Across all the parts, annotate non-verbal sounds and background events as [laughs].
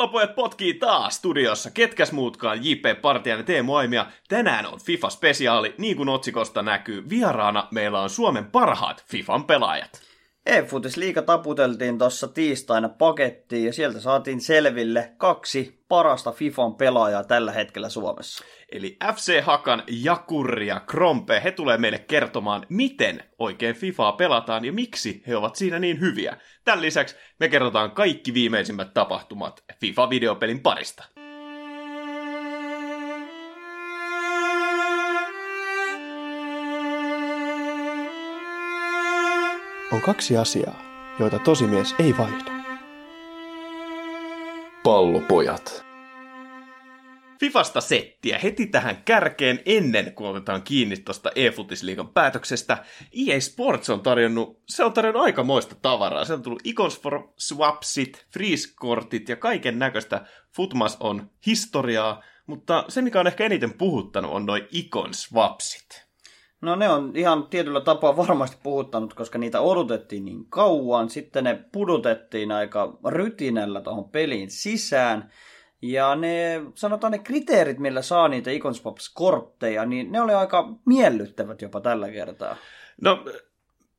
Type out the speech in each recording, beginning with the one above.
Pallopojat potkii taas studiossa. Ketkäs muutkaan JP Partian ja Teemu Aimia. Tänään on FIFA-spesiaali, niin kuin otsikosta näkyy. Vieraana meillä on Suomen parhaat FIFAn pelaajat. E-Futis-liiga taputeltiin tuossa tiistaina pakettiin ja sieltä saatiin selville kaksi parasta FIFAn pelaajaa tällä hetkellä Suomessa. Eli FC Hakan, Jakuri ja Krompe, he tulee meille kertomaan, miten oikein FIFAa pelataan ja miksi he ovat siinä niin hyviä. Tämän lisäksi me kerrotaan kaikki viimeisimmät tapahtumat FIFA-videopelin parista. On kaksi asiaa, joita tosimies ei vaihda. Pallopojat. Fifasta settiä heti tähän kärkeen ennen kuin otetaan kiinni tuosta eFutisliigan päätöksestä. EA Sports on tarjonnut, se on tarjonnut aikamoista tavaraa. Se on tullut Icons for Swapsit, Freeze-kortit ja kaiken näköistä. Futmas on historiaa, mutta se mikä on ehkä eniten puhuttanut on noin Icon Swapsit. No ne on ihan tietyllä tapaa varmasti puhuttanut, koska niitä odotettiin niin kauan. Sitten ne pudotettiin aika rytinällä tuohon peliin sisään. Ja ne, sanotaan ne kriteerit, millä saa niitä Iconswaps-kortteja, niin ne oli aika miellyttävät jopa tällä kertaa. No,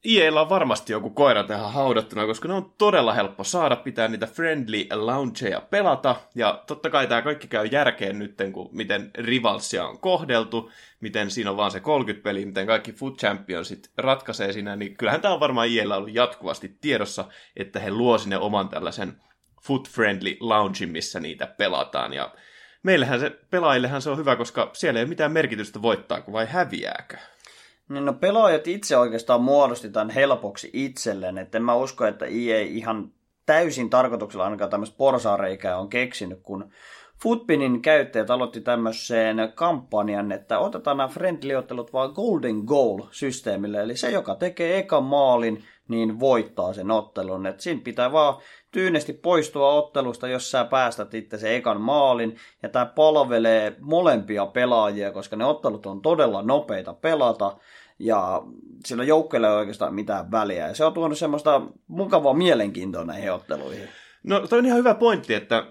IEllä on varmasti joku koira tähän haudattuna, koska ne on todella helppo saada, pitää niitä friendly loungeja pelata, ja totta kai tämä kaikki käy järkeen nyt, kun miten rivalsia on kohdeltu, miten siinä on vaan se 30 peli, miten kaikki Foot Championsit ratkaisee siinä, niin kyllähän tämä on varmaan IEllä ollut jatkuvasti tiedossa, että he luo sinne oman tällaisen foot-friendly lounge, missä niitä pelataan, ja meillähän se, pelaajillehan se on hyvä, koska siellä ei ole mitään merkitystä voittaako vai häviääkö. Niin no pelaajat itse oikeastaan muodosti tämän helpoksi itselleen, että en mä usko, että EA ihan täysin tarkoituksella ainakaan tämmöistä porsaareikää on keksinyt, kun Footpinin käyttäjät aloitti tämmöiseen kampanjan, että otetaan nämä friendly-ottelut vaan Golden Goal-systeemille, eli se, joka tekee ekan maalin, niin voittaa sen ottelun. Et siinä pitää vaan tyynesti poistua ottelusta, jos sä päästät itse sen ekan maalin, ja tämä palvelee molempia pelaajia, koska ne ottelut on todella nopeita pelata, ja sillä joukkueella ei ole oikeastaan mitään väliä. Ja se on tuonut semmoista mukavaa mielenkiintoa näihin otteluihin. No toi on ihan hyvä pointti, että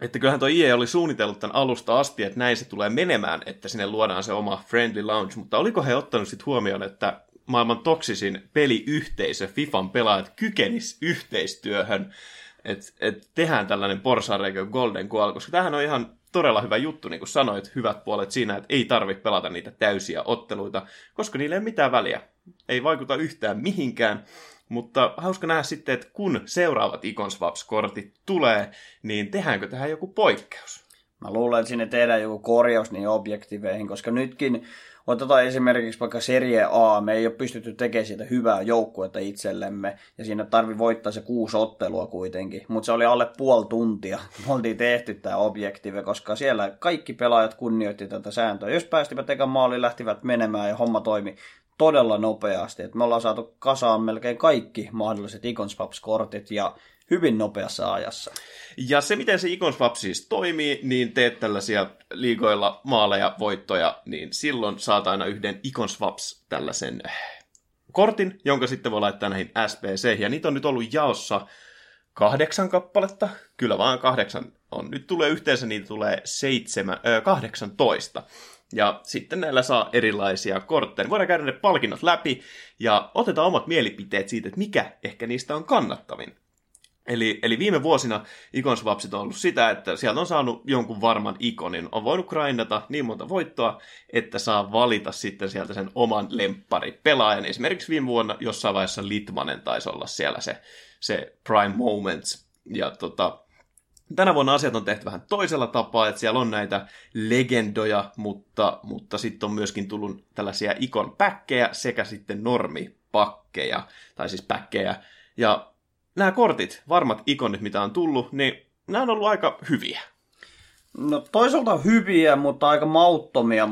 että kyllähän tuo IE oli suunnitellut tämän alusta asti, että näin se tulee menemään, että sinne luodaan se oma friendly lounge, mutta oliko he ottanut sitten huomioon, että maailman toksisin peliyhteisö, FIFAn pelaajat, kykenis yhteistyöhön, että et tehdään tällainen porsareikä Golden Goal, koska tämähän on ihan todella hyvä juttu, niin kuin sanoit, hyvät puolet siinä, että ei tarvitse pelata niitä täysiä otteluita, koska niillä ei ole mitään väliä. Ei vaikuta yhtään mihinkään. Mutta hauska nähdä sitten, että kun seuraavat Iconswaps-kortit tulee, niin tehdäänkö tähän joku poikkeus? Mä luulen, että sinne tehdään joku korjaus niin objektiveihin, koska nytkin otetaan esimerkiksi vaikka Serie A, me ei ole pystytty tekemään siitä hyvää joukkuetta itsellemme, ja siinä tarvi voittaa se kuusi ottelua kuitenkin, mutta se oli alle puoli tuntia, [laughs] me oltiin tehty tämä objektiive, koska siellä kaikki pelaajat kunnioitti tätä sääntöä. Jos päästivät ekan maaliin, lähtivät menemään ja homma toimi todella nopeasti, että me ollaan saatu kasaan melkein kaikki mahdolliset Iconswaps-kortit, ja hyvin nopeassa ajassa. Ja se, miten se Iconswap siis toimii, niin teet tällaisia liigoilla maaleja, voittoja, niin silloin saat aina yhden Iconswaps tällaisen kortin, jonka sitten voi laittaa näihin SPC. Ja niitä on nyt ollut jaossa kahdeksan kappaletta. Kyllä vaan kahdeksan on. Nyt tulee yhteensä, niitä tulee seitsemän, äh, 18. Ja sitten näillä saa erilaisia kortteja. Voidaan käydä ne palkinnot läpi ja otetaan omat mielipiteet siitä, että mikä ehkä niistä on kannattavin. Eli, eli viime vuosina Iconswapsit on ollut sitä, että sieltä on saanut jonkun varman ikonin. On voinut grindata niin monta voittoa, että saa valita sitten sieltä sen oman lemppari pelaajan. Esimerkiksi viime vuonna jossain vaiheessa Litmanen taisi olla siellä se, se Prime Moments. Ja tota, tänä vuonna asiat on tehty vähän toisella tapaa, että siellä on näitä legendoja, mutta, mutta sitten on myöskin tullut tällaisia ikon päkkejä sekä sitten normipakkeja, tai siis päkkejä. Ja nämä kortit, varmat ikonit, mitä on tullut, niin nämä on ollut aika hyviä. No toisaalta hyviä, mutta aika mauttomia,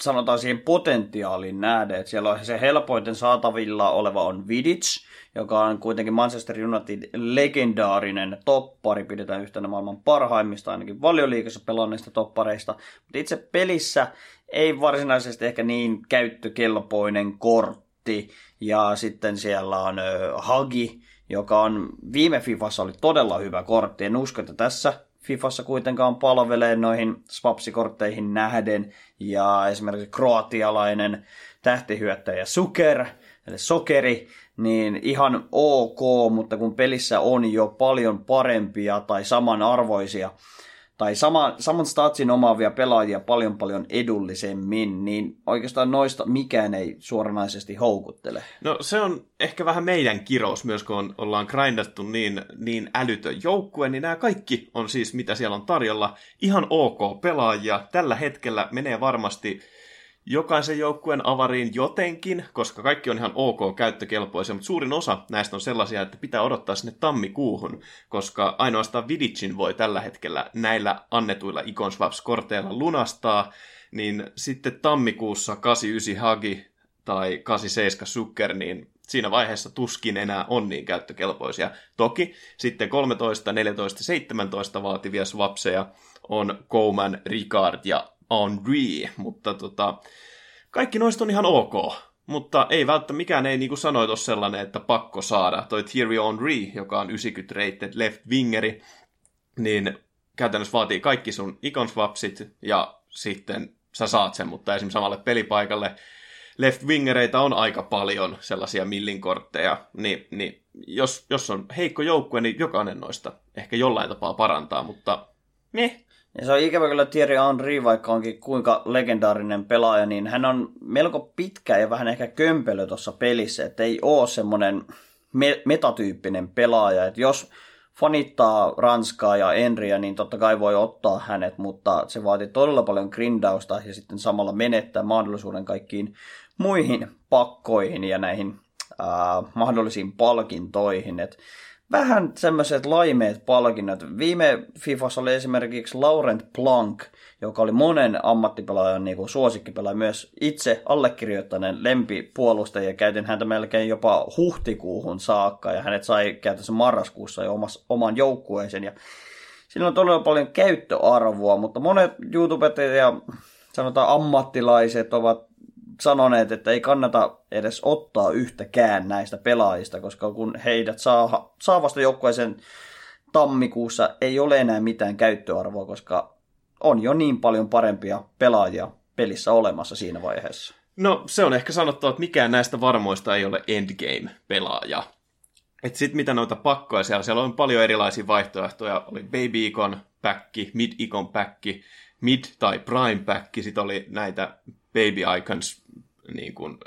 sanotaan siihen potentiaaliin nähden. Että siellä on se helpoiten saatavilla oleva on Vidic, joka on kuitenkin Manchester United legendaarinen toppari, pidetään yhtenä maailman parhaimmista, ainakin valioliikassa pelanneista toppareista. Mutta itse pelissä ei varsinaisesti ehkä niin käyttökelpoinen kortti. Ja sitten siellä on Hagi, joka on viime Fifassa oli todella hyvä kortti. En usko, että tässä Fifassa kuitenkaan palvelee noihin swapsikortteihin nähden. Ja esimerkiksi kroatialainen tähtihyöttäjä Suker, eli Sokeri, niin ihan ok, mutta kun pelissä on jo paljon parempia tai samanarvoisia tai sama, saman statsin omaavia pelaajia paljon paljon edullisemmin, niin oikeastaan noista mikään ei suoranaisesti houkuttele. No se on ehkä vähän meidän kirous myös, kun on, ollaan grindattu niin, niin älytön joukkue, niin nämä kaikki on siis, mitä siellä on tarjolla, ihan ok pelaajia. Tällä hetkellä menee varmasti jokaisen joukkueen avariin jotenkin, koska kaikki on ihan ok käyttökelpoisia, mutta suurin osa näistä on sellaisia, että pitää odottaa sinne tammikuuhun, koska ainoastaan Vidicin voi tällä hetkellä näillä annetuilla Iconswaps-korteilla lunastaa, niin sitten tammikuussa 89 Hagi tai 87 Sukker, niin siinä vaiheessa tuskin enää on niin käyttökelpoisia. Toki sitten 13, 14, 17 vaativia swapseja on Coleman, Ricard ja Henry, mutta tota, kaikki noista on ihan ok. Mutta ei välttämättä mikään ei niinku sanoit ole sellainen, että pakko saada. Toi Thierry Henry, joka on 90 rated left wingeri, niin käytännössä vaatii kaikki sun icon swapsit ja sitten sä saat sen, mutta esimerkiksi samalle pelipaikalle left wingereitä on aika paljon, sellaisia millinkortteja, niin, niin jos, jos on heikko joukkue, niin jokainen noista ehkä jollain tapaa parantaa, mutta meh, ja se on ikävä kyllä Thierry Henry, vaikka onkin kuinka legendaarinen pelaaja, niin hän on melko pitkä ja vähän ehkä kömpelö tuossa pelissä, että ei ole semmoinen me- metatyyppinen pelaaja. Että jos fanittaa Ranskaa ja Enriä, niin totta kai voi ottaa hänet, mutta se vaatii todella paljon grindausta ja sitten samalla menettää mahdollisuuden kaikkiin muihin pakkoihin ja näihin ää, mahdollisiin palkintoihin. Et vähän semmoiset laimeet palkinnot. Viime Fifassa oli esimerkiksi Laurent Planck, joka oli monen ammattipelaajan niin kuin suosikkipelaaja, myös itse allekirjoittaneen lempipuolustaja. Käytin häntä melkein jopa huhtikuuhun saakka, ja hänet sai käytössä marraskuussa jo omas, oman joukkueeseen. Ja sillä on todella paljon käyttöarvoa, mutta monet YouTubet ja sanotaan ammattilaiset ovat sanoneet, että ei kannata edes ottaa yhtäkään näistä pelaajista, koska kun heidät saa, saa vasta joukkueeseen tammikuussa, ei ole enää mitään käyttöarvoa, koska on jo niin paljon parempia pelaajia pelissä olemassa siinä vaiheessa. No se on ehkä sanottu, että mikään näistä varmoista ei ole endgame-pelaaja. Että sitten mitä noita pakkoja siellä, siellä on paljon erilaisia vaihtoehtoja. Oli Baby Icon päkki, Mid Icon päkki, Mid tai Prime päkki, sitten oli näitä Baby Icons niin kuin,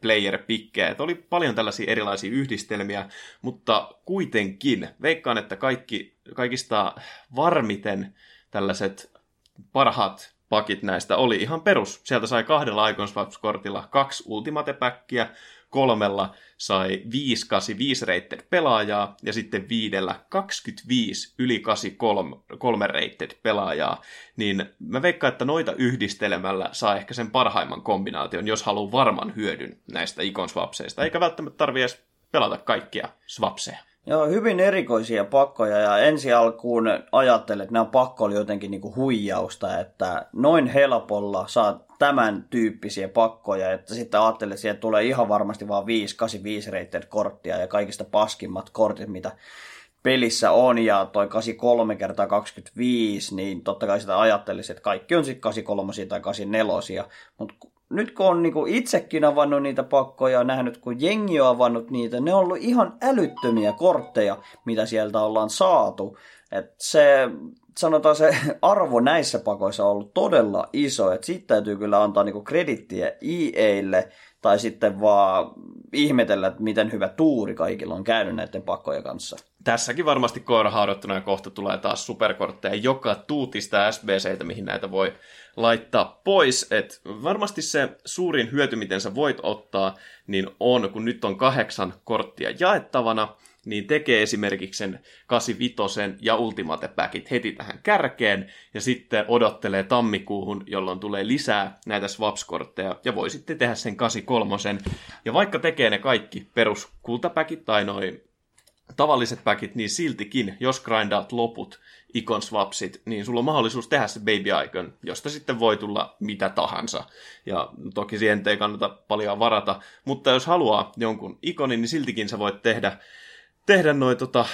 player-pikkejä. Oli paljon tällaisia erilaisia yhdistelmiä, mutta kuitenkin veikkaan, että kaikki, kaikista varmiten tällaiset parhaat pakit näistä oli ihan perus. Sieltä sai kahdella Iconswaps-kortilla kaksi Ultimate-päkkiä, kolmella sai 5 5 rated pelaajaa ja sitten viidellä 25 yli 83 3 rated pelaajaa, niin mä veikkaan, että noita yhdistelemällä saa ehkä sen parhaimman kombinaation, jos haluaa varman hyödyn näistä ikon swapseista, eikä välttämättä tarvi edes pelata kaikkia swapseja. Joo, hyvin erikoisia pakkoja ja ensi alkuun ajattelin, että nämä pakko oli jotenkin niinku huijausta, että noin helpolla saat tämän tyyppisiä pakkoja, että sitten ajattelin, että sieltä tulee ihan varmasti vaan 5, 8, 5 rated korttia ja kaikista paskimmat kortit, mitä pelissä on, ja toi 83 kertaa 25, niin totta kai sitä ajattelisi, että kaikki on sitten 83 tai 84, mutta nyt kun on niinku itsekin avannut niitä pakkoja ja nähnyt, kun jengi on avannut niitä, ne on ollut ihan älyttömiä kortteja, mitä sieltä ollaan saatu. Et se, sanotaan se [laughs] arvo näissä pakoissa on ollut todella iso, että siitä täytyy kyllä antaa niinku kredittiä EAlle, tai sitten vaan ihmetellä, että miten hyvä tuuri kaikilla on käynyt näiden pakkojen kanssa. Tässäkin varmasti koira haudattuna ja kohta tulee taas superkortteja joka tuutista SBCitä, mihin näitä voi laittaa pois. Et varmasti se suurin hyöty, miten sä voit ottaa, niin on, kun nyt on kahdeksan korttia jaettavana, niin tekee esimerkiksi sen 85 ja Ultimate Packit heti tähän kärkeen, ja sitten odottelee tammikuuhun, jolloin tulee lisää näitä swaps-kortteja, ja voi sitten tehdä sen 83. Ja vaikka tekee ne kaikki peruskultapäkit tai noin tavalliset packit, niin siltikin, jos grindaat loput icon swapsit, niin sulla on mahdollisuus tehdä se baby icon, josta sitten voi tulla mitä tahansa. Ja toki siihen ei kannata paljon varata, mutta jos haluaa jonkun ikonin, niin siltikin sä voit tehdä tehdä noin tota,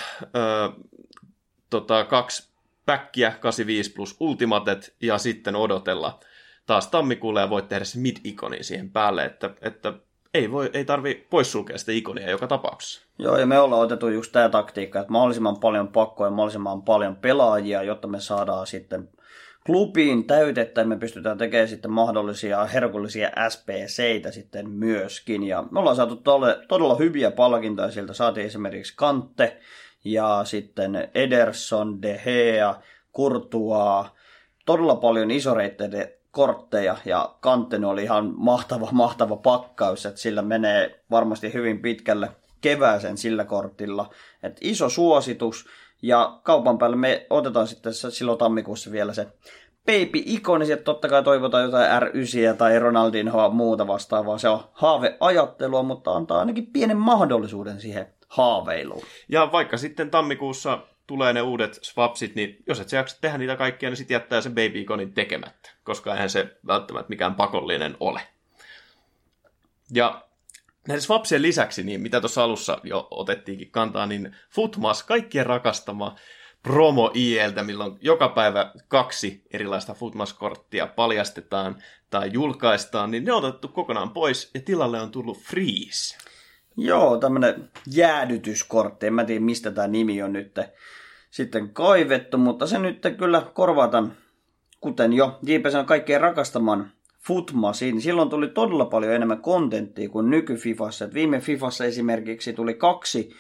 tota, kaksi päkkiä 85 plus Ultimatet ja sitten odotella taas tammikuulle ja voit tehdä se mid-ikoni siihen päälle, että, että ei, voi, ei tarvi poissulkea sitä ikonia joka tapauksessa. Joo, ja me ollaan otettu just tämä taktiikka, että mahdollisimman paljon pakkoja, mahdollisimman paljon pelaajia, jotta me saadaan sitten klubiin täytettä, me pystytään tekemään sitten mahdollisia herkullisia SPCitä sitten myöskin. Ja me ollaan saatu todella, todella hyviä palkintoja sieltä. Saatiin esimerkiksi Kante ja sitten Ederson, De Gea, Kurtua, todella paljon isoreitteiden kortteja ja Kanten oli ihan mahtava, mahtava pakkaus, että sillä menee varmasti hyvin pitkälle kevääsen sillä kortilla. Et iso suositus ja kaupan päälle me otetaan sitten silloin tammikuussa vielä se baby-ikoni, sieltä totta kai toivotaan jotain R9 tai Ronaldinhoa muuta vastaavaa. Se on haaveajattelua, mutta antaa ainakin pienen mahdollisuuden siihen haaveiluun. Ja vaikka sitten tammikuussa tulee ne uudet swapsit, niin jos et sä jaksa tehdä niitä kaikkia, niin sitten jättää se baby ikonin tekemättä, koska eihän se välttämättä mikään pakollinen ole. Ja näiden swapsien lisäksi, niin mitä tuossa alussa jo otettiinkin kantaa, niin Footmas, kaikkien rakastama promo IEltä, milloin joka päivä kaksi erilaista Footmas-korttia paljastetaan tai julkaistaan, niin ne on otettu kokonaan pois ja tilalle on tullut Freeze. Joo, tämmönen jäädytyskortti. En mä tiedä, mistä tämä nimi on nyt sitten kaivettu, mutta se nyt kyllä korvataan, kuten jo JPSn kaikkein rakastaman Footmasin. Niin silloin tuli todella paljon enemmän kontenttia kuin nykyfifassa. Et viime Fifassa esimerkiksi tuli kaksi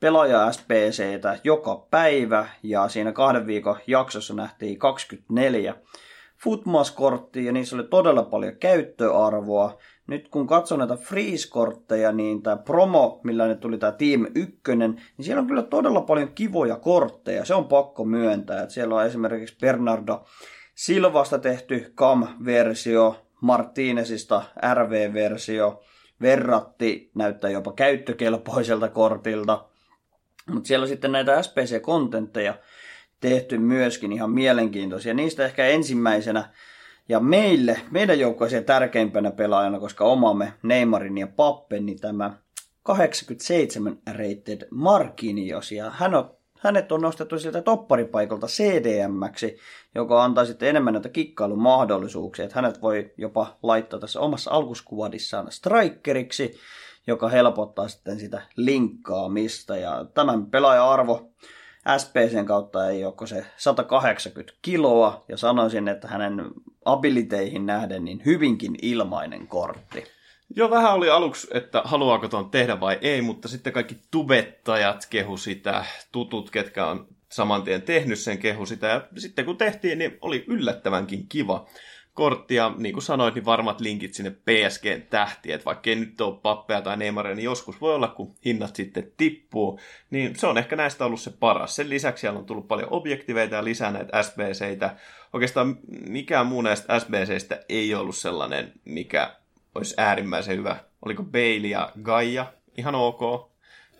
pelaaja SPCtä joka päivä ja siinä kahden viikon jaksossa nähtiin 24 Footmas-korttia ja niissä oli todella paljon käyttöarvoa nyt kun katson näitä freeze-kortteja, niin tämä promo, millä ne tuli tämä Team 1, niin siellä on kyllä todella paljon kivoja kortteja. Se on pakko myöntää. Että siellä on esimerkiksi Bernardo Silvasta tehty CAM-versio, Martinezista RV-versio, Verratti näyttää jopa käyttökelpoiselta kortilta. Mutta siellä on sitten näitä SPC-kontentteja tehty myöskin ihan mielenkiintoisia. Niistä ehkä ensimmäisenä ja meille, meidän joukkueeseen tärkeimpänä pelaajana, koska omamme Neymarin ja Pappen, niin tämä 87 rated Markinios. Ja hän on, hänet on nostettu sieltä topparipaikalta CDM-ksi, joka antaa sitten enemmän näitä kikkailun mahdollisuuksia. Että hänet voi jopa laittaa tässä omassa alkuskuadissaan strikeriksi, joka helpottaa sitten sitä linkkaamista. Ja tämän pelaaja-arvo SPCn kautta ei ole se 180 kiloa, ja sanoisin, että hänen abiliteihin nähden niin hyvinkin ilmainen kortti. Joo, vähän oli aluksi, että haluaako tuon tehdä vai ei, mutta sitten kaikki tubettajat kehu sitä, tutut, ketkä on saman tien tehnyt sen kehu sitä, ja sitten kun tehtiin, niin oli yllättävänkin kiva korttia, niin kuin sanoit, niin varmat linkit sinne PSGn tähtiin, että vaikka ei nyt ole pappeja tai Neymaria, niin joskus voi olla, kun hinnat sitten tippuu, niin se on ehkä näistä ollut se paras. Sen lisäksi siellä on tullut paljon objektiveita ja lisää näitä SBCitä. Oikeastaan mikään muu näistä SBCistä ei ollut sellainen, mikä olisi äärimmäisen hyvä. Oliko Bailey ja Gaia? Ihan ok.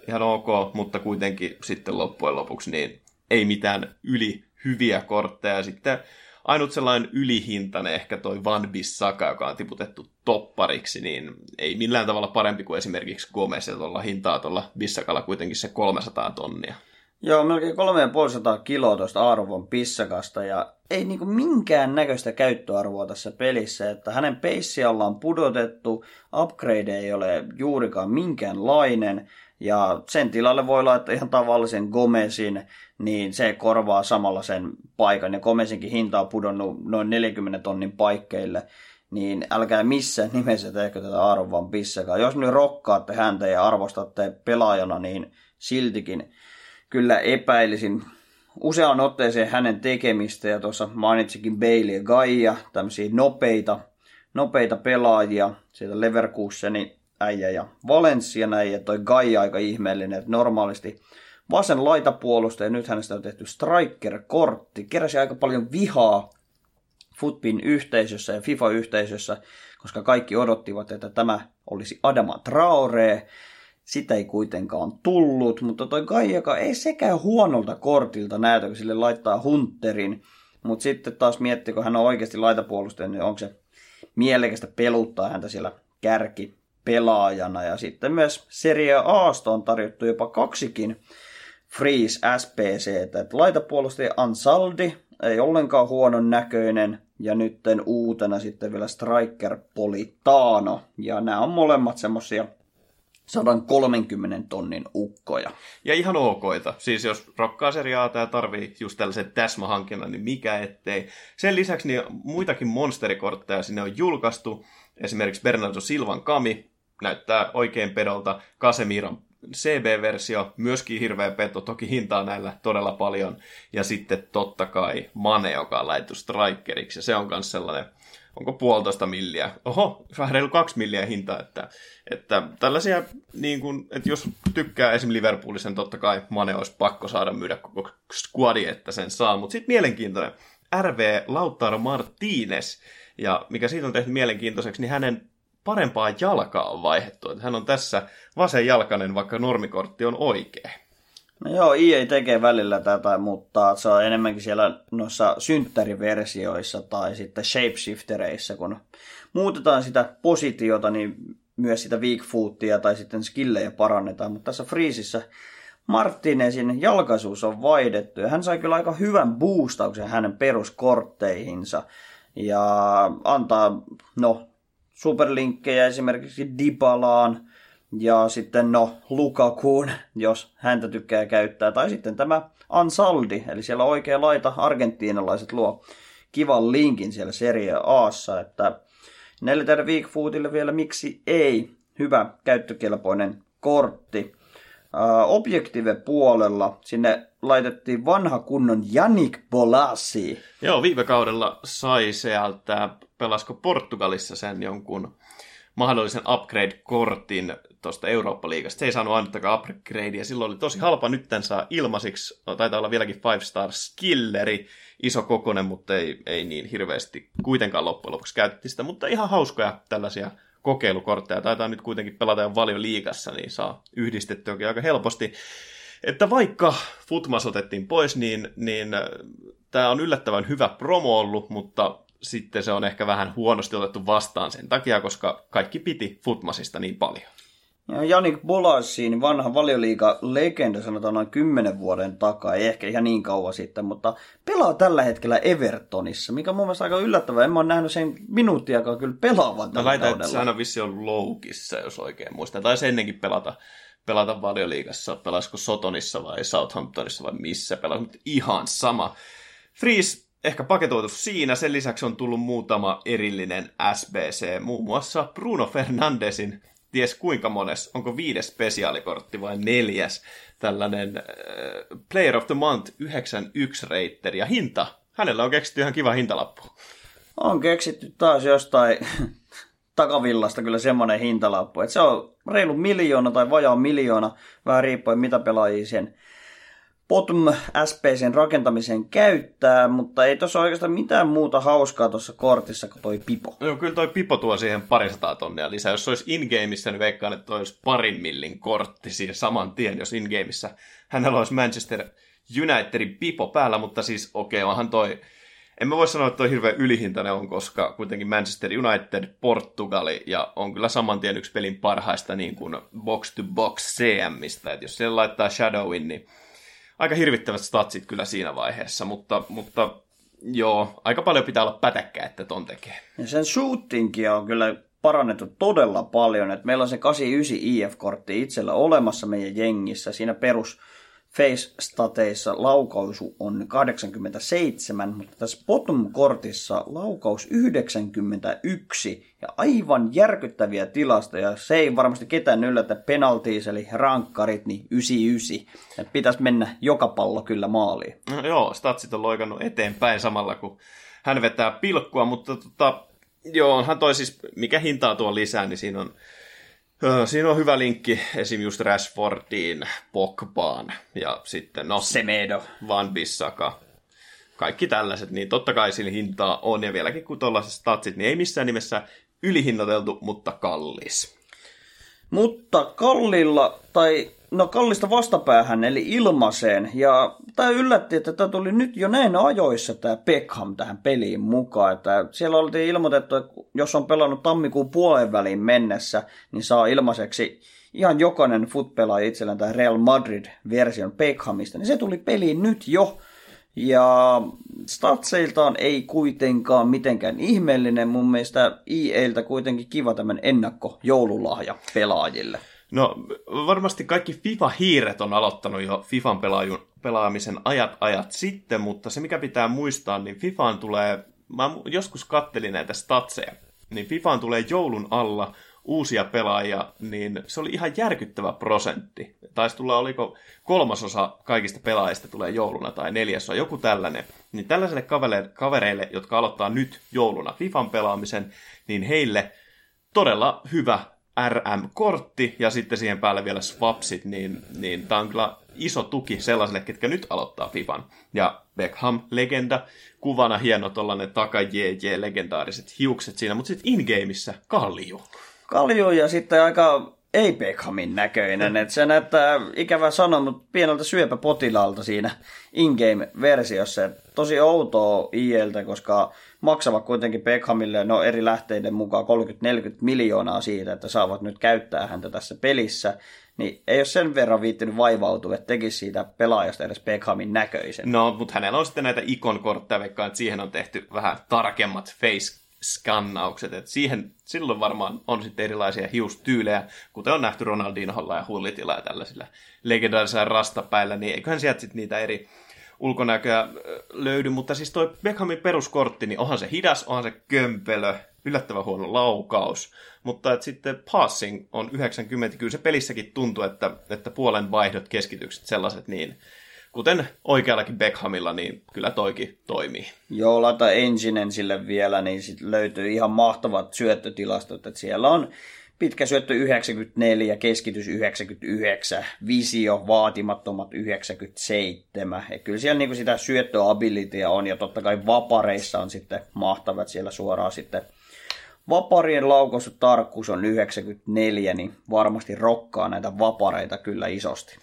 Ihan ok, mutta kuitenkin sitten loppujen lopuksi niin ei mitään yli hyviä kortteja. Sitten ainut sellainen ylihintainen ehkä toi Van Bissaka, joka on tiputettu toppariksi, niin ei millään tavalla parempi kuin esimerkiksi Gomez, ja tuolla hintaa tuolla Bissakalla kuitenkin se 300 tonnia. Joo, melkein 3500 kiloa tuosta arvon pissakasta ja ei niinku minkään näköistä käyttöarvoa tässä pelissä, että hänen peissiä ollaan pudotettu, upgrade ei ole juurikaan minkäänlainen ja sen tilalle voi laittaa ihan tavallisen Gomezin, niin se korvaa samalla sen paikan. Ja Gomezinkin hinta on pudonnut noin 40 tonnin paikkeille, niin älkää missään nimessä tehkö tätä arvoa pissakaan. Jos nyt rokkaatte häntä ja arvostatte pelaajana, niin siltikin kyllä epäilisin useaan otteeseen hänen tekemistä. Ja tuossa mainitsikin Bailey ja Gaia, tämmöisiä nopeita, nopeita pelaajia sieltä Leverkusenin äijä ja Valencia äijä, toi Gaia aika ihmeellinen, että normaalisti vasen laitapuolustaja, nyt hänestä on tehty striker-kortti, keräsi aika paljon vihaa Futbin yhteisössä ja FIFA-yhteisössä, koska kaikki odottivat, että tämä olisi Adama Traore, sitä ei kuitenkaan tullut, mutta toi Gaia, ei sekään huonolta kortilta näytä, kun sille laittaa Hunterin, mutta sitten taas miettii, kun hän on oikeasti laitapuolustaja, niin onko se mielekästä peluttaa häntä siellä kärki pelaajana. Ja sitten myös Serie Asta on tarjottu jopa kaksikin Freeze SPC, että laitapuolustaja Ansaldi ei ollenkaan huonon näköinen, ja nytten uutena sitten vielä Striker Politano. Ja nämä on molemmat semmosia 130 tonnin ukkoja. Ja ihan okoita. Siis jos rokkaa seriaata ja tarvii just tällaisen täsmähankinnan, niin mikä ettei. Sen lisäksi niin muitakin monsterikortteja sinne on julkaistu. Esimerkiksi Bernardo Silvan Kami näyttää oikein pedolta. Casemiran CB-versio, myöskin hirveä peto, toki hintaa näillä todella paljon. Ja sitten totta kai Mane, joka on laitettu strikeriksi, ja se on myös sellainen, onko puolitoista milliä, oho, vähän reilu kaksi milliä hinta, että, että tällaisia, niin kuin, että jos tykkää esim. Liverpoolisen, totta kai Mane olisi pakko saada myydä koko squadi, että sen saa, mutta sitten mielenkiintoinen, RV Lautaro Martínez, ja mikä siitä on tehty mielenkiintoiseksi, niin hänen parempaa jalkaa on vaihdettu. Että hän on tässä vasenjalkainen, vaikka normikortti on oikea. No joo, EA tekee välillä tätä, mutta se on enemmänkin siellä noissa synttäriversioissa tai sitten shapeshiftereissä, kun muutetaan sitä positiota, niin myös sitä weak footia tai sitten skillejä parannetaan, mutta tässä Freesissä Martinezin jalkaisuus on vaihdettu ja hän sai kyllä aika hyvän boostauksen hänen peruskortteihinsa ja antaa, no superlinkkejä esimerkiksi Dybalaan ja sitten no Lukakuun, jos häntä tykkää käyttää. Tai sitten tämä Ansaldi, eli siellä oikea laita argentiinalaiset luo kivan linkin siellä Serie Aassa, että Nelter Weekfootille vielä miksi ei. Hyvä käyttökelpoinen kortti. Objektive-puolella sinne laitettiin vanha kunnon Janik Bolasi. Joo, viime kaudella sai sieltä, pelasko Portugalissa sen jonkun mahdollisen upgrade-kortin tuosta Eurooppa-liigasta. Se ei saanut ainuttakaan upgradea, silloin oli tosi halpa, nyt tämän saa ilmaisiksi. Taitaa olla vieläkin 5-star skilleri, iso kokonen, mutta ei, ei niin hirveästi kuitenkaan loppujen lopuksi käytettiin sitä, mutta ihan hauskoja tällaisia kokeilukortteja. Taitaa nyt kuitenkin pelata jo paljon liigassa, niin saa yhdistettyäkin aika helposti. Että vaikka Futmas otettiin pois, niin, niin äh, tämä on yllättävän hyvä promo ollut, mutta sitten se on ehkä vähän huonosti otettu vastaan sen takia, koska kaikki piti Futmasista niin paljon. Ja Janik Bolassin vanha valioliiga legenda sanotaan noin 10 vuoden takaa, ei ehkä ihan niin kauan sitten, mutta pelaa tällä hetkellä Evertonissa, mikä on mun mielestä aika yllättävää. En mä ole nähnyt sen minuuttiakaan kyllä pelaavan tällä no, kaudella. Että on vissi ollut Loukissa, jos oikein muistan. Tai se ennenkin pelata, pelata valioliigassa, pelasiko Sotonissa vai Southamptonissa vai missä pelasi, mutta ihan sama. Freeze ehkä paketoitu siinä. Sen lisäksi on tullut muutama erillinen SBC, muun muassa Bruno Fernandesin ties kuinka mones, onko viides spesiaalikortti vai neljäs, tällainen äh, Player of the Month 91 reitteri ja hinta. Hänellä on keksitty ihan kiva hintalappu. On keksitty taas jostain [laughs] takavillasta kyllä semmoinen hintalappu, että se on reilu miljoona tai vajaa miljoona, vähän riippuen mitä pelaajia sen Bottom SPCn rakentamiseen käyttää, mutta ei tuossa oikeastaan mitään muuta hauskaa tuossa kortissa kuin toi Pipo. Joo, kyllä toi Pipo tuo siihen parisataa tonnia lisää. Jos se olisi in-gameissa, niin veikkaan, että olisi parin millin kortti siihen saman tien, jos in-gameissa hänellä olisi Manchester Unitedin Pipo päällä, mutta siis okei, okay, onhan toi... En mä voi sanoa, että toi hirveän ylihintainen on, koska kuitenkin Manchester United, Portugali ja on kyllä saman tien yksi pelin parhaista niin kuin box-to-box CMistä. Että jos siellä laittaa Shadowin, niin aika hirvittävät statsit kyllä siinä vaiheessa, mutta, mutta joo, aika paljon pitää olla pätäkkä, että ton tekee. Ja sen shootingia on kyllä parannettu todella paljon, että meillä on se 89 IF-kortti itsellä olemassa meidän jengissä, siinä perus face-stateissa laukausu on 87, mutta tässä bottom-kortissa laukaus 91 ja aivan järkyttäviä tilastoja. Se ei varmasti ketään yllätä penaltiis eli rankkarit, niin 99. Ja pitäisi mennä joka pallo kyllä maaliin. No, joo, statsit on loikannut eteenpäin samalla kun hän vetää pilkkua, mutta tota, joo, onhan toi siis, mikä hintaa tuo lisää, niin siinä on Siinä on hyvä linkki esim. just Rashfordiin, Pogbaan ja sitten no, Semedo. Van Bissaka. Kaikki tällaiset, niin totta kai sillä hintaa on ja vieläkin kun tuollaiset statsit, niin ei missään nimessä ylihinnoiteltu, mutta kallis. Mutta kallilla tai No kallista vastapäähän, eli ilmaiseen. Ja tämä yllätti, että tämä tuli nyt jo näin ajoissa tämä Beckham tähän peliin mukaan. Että siellä oltiin ilmoitettu, että jos on pelannut tammikuun puolen väliin mennessä, niin saa ilmaiseksi ihan jokainen footpelaaja itsellään tämä Real Madrid-version Beckhamista. Niin se tuli peliin nyt jo. Ja statseiltaan ei kuitenkaan mitenkään ihmeellinen. Mun mielestä EAltä kuitenkin kiva tämän ennakko joululahja pelaajille. No varmasti kaikki FIFA-hiiret on aloittanut jo FIFAn pelaajun, pelaamisen ajat ajat sitten, mutta se mikä pitää muistaa, niin FIFAan tulee, mä joskus kattelin näitä statseja, niin FIFAan tulee joulun alla uusia pelaajia, niin se oli ihan järkyttävä prosentti. Taisi tulla, oliko kolmasosa kaikista pelaajista tulee jouluna tai neljäsosa, joku tällainen. Niin tällaisille kavereille, kavereille, jotka aloittaa nyt jouluna FIFAn pelaamisen, niin heille todella hyvä RM-kortti ja sitten siihen päälle vielä swapsit, niin, niin tämä on kyllä iso tuki sellaisille, ketkä nyt aloittaa FIFAn. Ja Beckham, legenda, kuvana hieno tollanen taka JJ, legendaariset hiukset siinä, mutta sitten in-gameissa kalju. Kalju ja sitten aika ei Beckhamin näköinen. että se näyttää ikävä sanoa, mutta pieneltä syöpäpotilaalta siinä in-game-versiossa. tosi outoa IEltä, koska maksavat kuitenkin Beckhamille no eri lähteiden mukaan 30-40 miljoonaa siitä, että saavat nyt käyttää häntä tässä pelissä. Niin ei ole sen verran viittinyt vaivautua, että tekisi siitä pelaajasta edes Beckhamin näköisen. No, mutta hänellä on sitten näitä ikonkortteja, vaikka että siihen on tehty vähän tarkemmat face skannaukset. Et siihen, silloin varmaan on sitten erilaisia hiustyylejä, kuten on nähty Ronaldinholla ja Hullitilla ja tällaisilla legendaarisilla rastapäillä, niin eiköhän sieltä sitten niitä eri ulkonäköä löydy, mutta siis toi Beckhamin peruskortti, niin onhan se hidas, onhan se kömpelö, yllättävän huono laukaus, mutta et sitten passing on 90, kyllä se pelissäkin tuntuu, että, että puolen vaihdot, keskitykset sellaiset, niin kuten oikeallakin Beckhamilla, niin kyllä toikin toimii. Joo, laita enginen sille vielä, niin sit löytyy ihan mahtavat syöttötilastot, että siellä on pitkä syöttö 94, keskitys 99, visio vaatimattomat 97. Ja kyllä siellä niin sitä syöttöabilitya on, ja totta kai vapareissa on sitten mahtavat siellä suoraan sitten Vaparien tarkkuus on 94, niin varmasti rokkaa näitä vapareita kyllä isosti.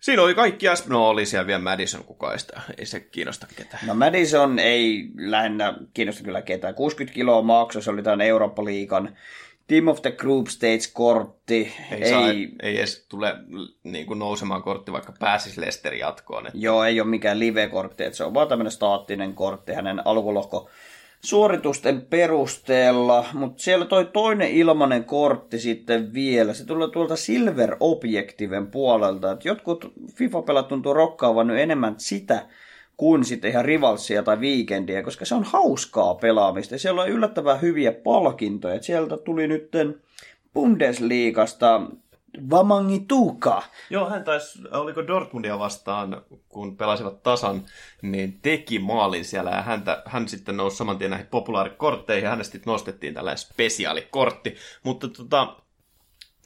Siinä oli kaikki, ja no oli siellä vielä Madison kukaista, ei se kiinnosta ketään. No Madison ei lähinnä kiinnosta kyllä ketään. 60 kiloa makso, se oli tämän Eurooppa-liigan Team of the Group Stage-kortti. Ei, ei, saa, ei edes tule niin kuin nousemaan kortti, vaikka pääsisi Lester jatkoon. Että... Joo, ei ole mikään live-kortti, että se on vaan tämmöinen staattinen kortti hänen alkulohko suoritusten perusteella, mutta siellä toi toinen ilmainen kortti sitten vielä, se tulee tuolta Silver Objectiven puolelta, että jotkut FIFA-pelat tuntuu rokkaavan nyt enemmän sitä, kuin sitten ihan rivalsia tai viikendiä, koska se on hauskaa pelaamista. Ja siellä on yllättävän hyviä palkintoja. Sieltä tuli nytten Bundesliigasta Vamangituka. Joo, hän taisi, oliko Dortmundia vastaan, kun pelasivat tasan, niin teki maalin siellä ja häntä, hän sitten nousi saman tien näihin populaarikortteihin ja hänestä nostettiin tällainen spesiaalikortti. Mutta tota,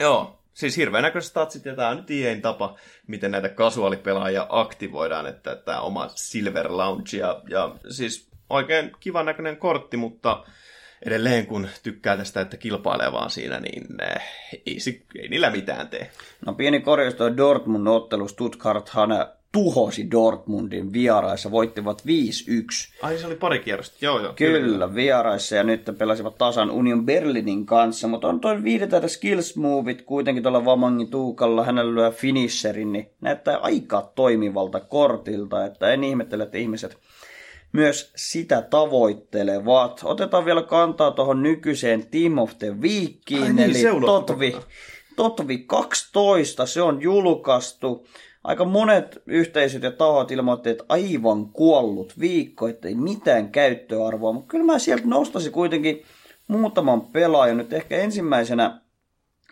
joo, siis hirveän näköiset statsit ja tämä on nyt IEin tapa, miten näitä kasuaalipelaajia aktivoidaan, että tämä oma Silver Lounge ja, ja siis oikein kivan näköinen kortti, mutta edelleen kun tykkää tästä, että kilpailee vaan siinä, niin eh, ei, ei niillä mitään tee. No pieni korjaus tuo Dortmund-ottelu. Stuttgarthan tuhosi Dortmundin vieraissa, voittivat 5-1. Ai se oli pari kierrosta, joo joo. Kyllä, kyllä, vieraissa ja nyt pelasivat tasan Union Berlinin kanssa, mutta on toi viidetä skills moveit kuitenkin tuolla Vamangin tuukalla, hänellä lyö finisherin, niin näyttää aika toimivalta kortilta, että en ihmettele, että ihmiset myös sitä tavoittelevat. Otetaan vielä kantaa tuohon nykyiseen Team of the Weekiin, Ai niin, eli Totvi, Totvi 12, se on julkaistu. Aika monet yhteisöt ja tahot ilmoitti, että aivan kuollut viikko, että ei mitään käyttöarvoa, mutta kyllä mä sieltä nostaisin kuitenkin muutaman pelaajan. Nyt ehkä ensimmäisenä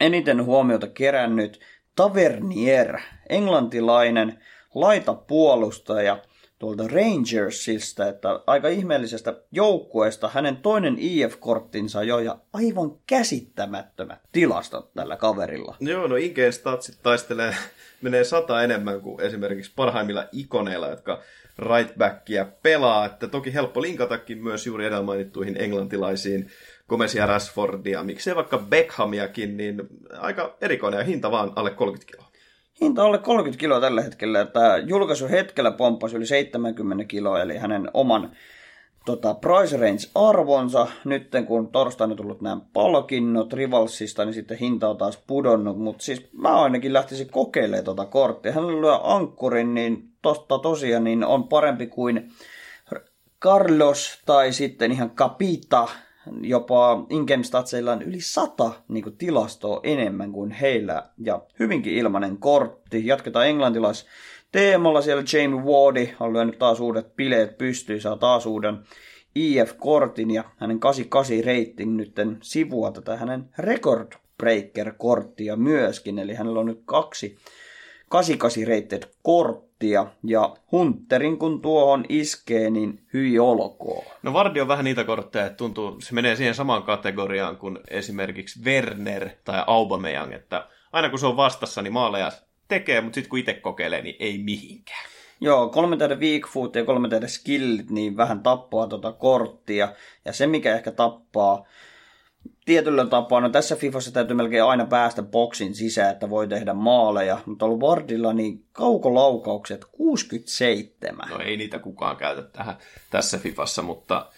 eniten huomiota kerännyt Tavernier, englantilainen laitapuolustaja – tuolta Rangersista, että aika ihmeellisestä joukkueesta hänen toinen IF-korttinsa jo ja aivan käsittämättömät tilastot tällä kaverilla. Joo, no Inkeen statsit taistelee, menee sata enemmän kuin esimerkiksi parhaimmilla ikoneilla, jotka rightbackia pelaa, että toki helppo linkatakin myös juuri edellä mainittuihin englantilaisiin Gomesia Rashfordia, miksei vaikka Beckhamiakin, niin aika erikoinen ja hinta vaan alle 30 kiloa hinta alle 30 kiloa tällä hetkellä. Tämä julkaisu hetkellä pomppasi yli 70 kiloa, eli hänen oman tota, price range-arvonsa. Nyt kun torstaina tullut nämä palkinnot Rivalsista, niin sitten hinta on taas pudonnut. Mutta siis mä ainakin lähtisin kokeilemaan tuota korttia. Hän lyö ankkurin, niin tosta tosiaan niin on parempi kuin Carlos tai sitten ihan Capita. Jopa in statseilla on yli sata niin kuin, tilastoa enemmän kuin heillä. Ja hyvinkin ilmainen kortti. Jatketaan englantilais teemalla siellä Jamie Wardi on lyönyt taas uudet bileet pystyyn, saa taas uuden IF-kortin ja hänen 88 rating nytten sivua tätä hänen record breaker-korttia myöskin, eli hänellä on nyt kaksi 88 rated korttia ja Hunterin kun tuohon iskee, niin hyi olkoon. No Vardi on vähän niitä kortteja, että tuntuu, se menee siihen samaan kategoriaan kuin esimerkiksi Werner tai Aubameyang, että aina kun se on vastassa, niin maaleja tekee, mutta sitten kun itse kokeilee, niin ei mihinkään. Joo, kolme tähden weak foot ja kolme tähden skillit, niin vähän tappaa tuota korttia. Ja se, mikä ehkä tappaa tietyllä tapaa, no tässä Fifassa täytyy melkein aina päästä boksin sisään, että voi tehdä maaleja, mutta ollut Wardilla niin kaukolaukaukset 67. No ei niitä kukaan käytä tähän, tässä Fifassa, mutta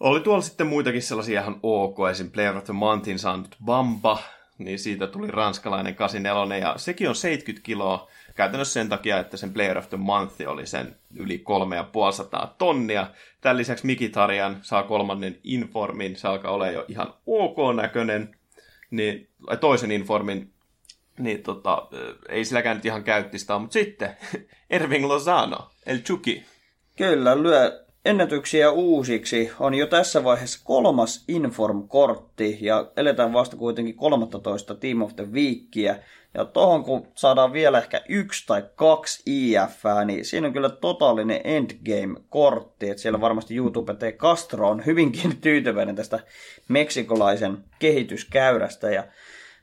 oli tuolla sitten muitakin sellaisia ihan ok, esim. Player of the Monthin saanut Bamba, niin siitä tuli ranskalainen 84, ja sekin on 70 kiloa, käytännössä sen takia, että sen Player of the Month oli sen yli 3500 tonnia. Tämän lisäksi Mikitarian saa kolmannen informin, se alkaa olla jo ihan ok-näköinen, niin, toisen informin, niin tota, ei silläkään nyt ihan käyttistä mutta sitten [laughs] Erving Lozano, El Chuki. Kyllä, lyö ennätyksiä uusiksi. On jo tässä vaiheessa kolmas Inform-kortti ja eletään vasta kuitenkin 13 Team of the Weekia. Ja tohon kun saadaan vielä ehkä yksi tai kaksi IF, niin siinä on kyllä totaalinen endgame-kortti. Että siellä varmasti YouTube T. Castro on hyvinkin [laughs] tyytyväinen tästä meksikolaisen kehityskäyrästä. Ja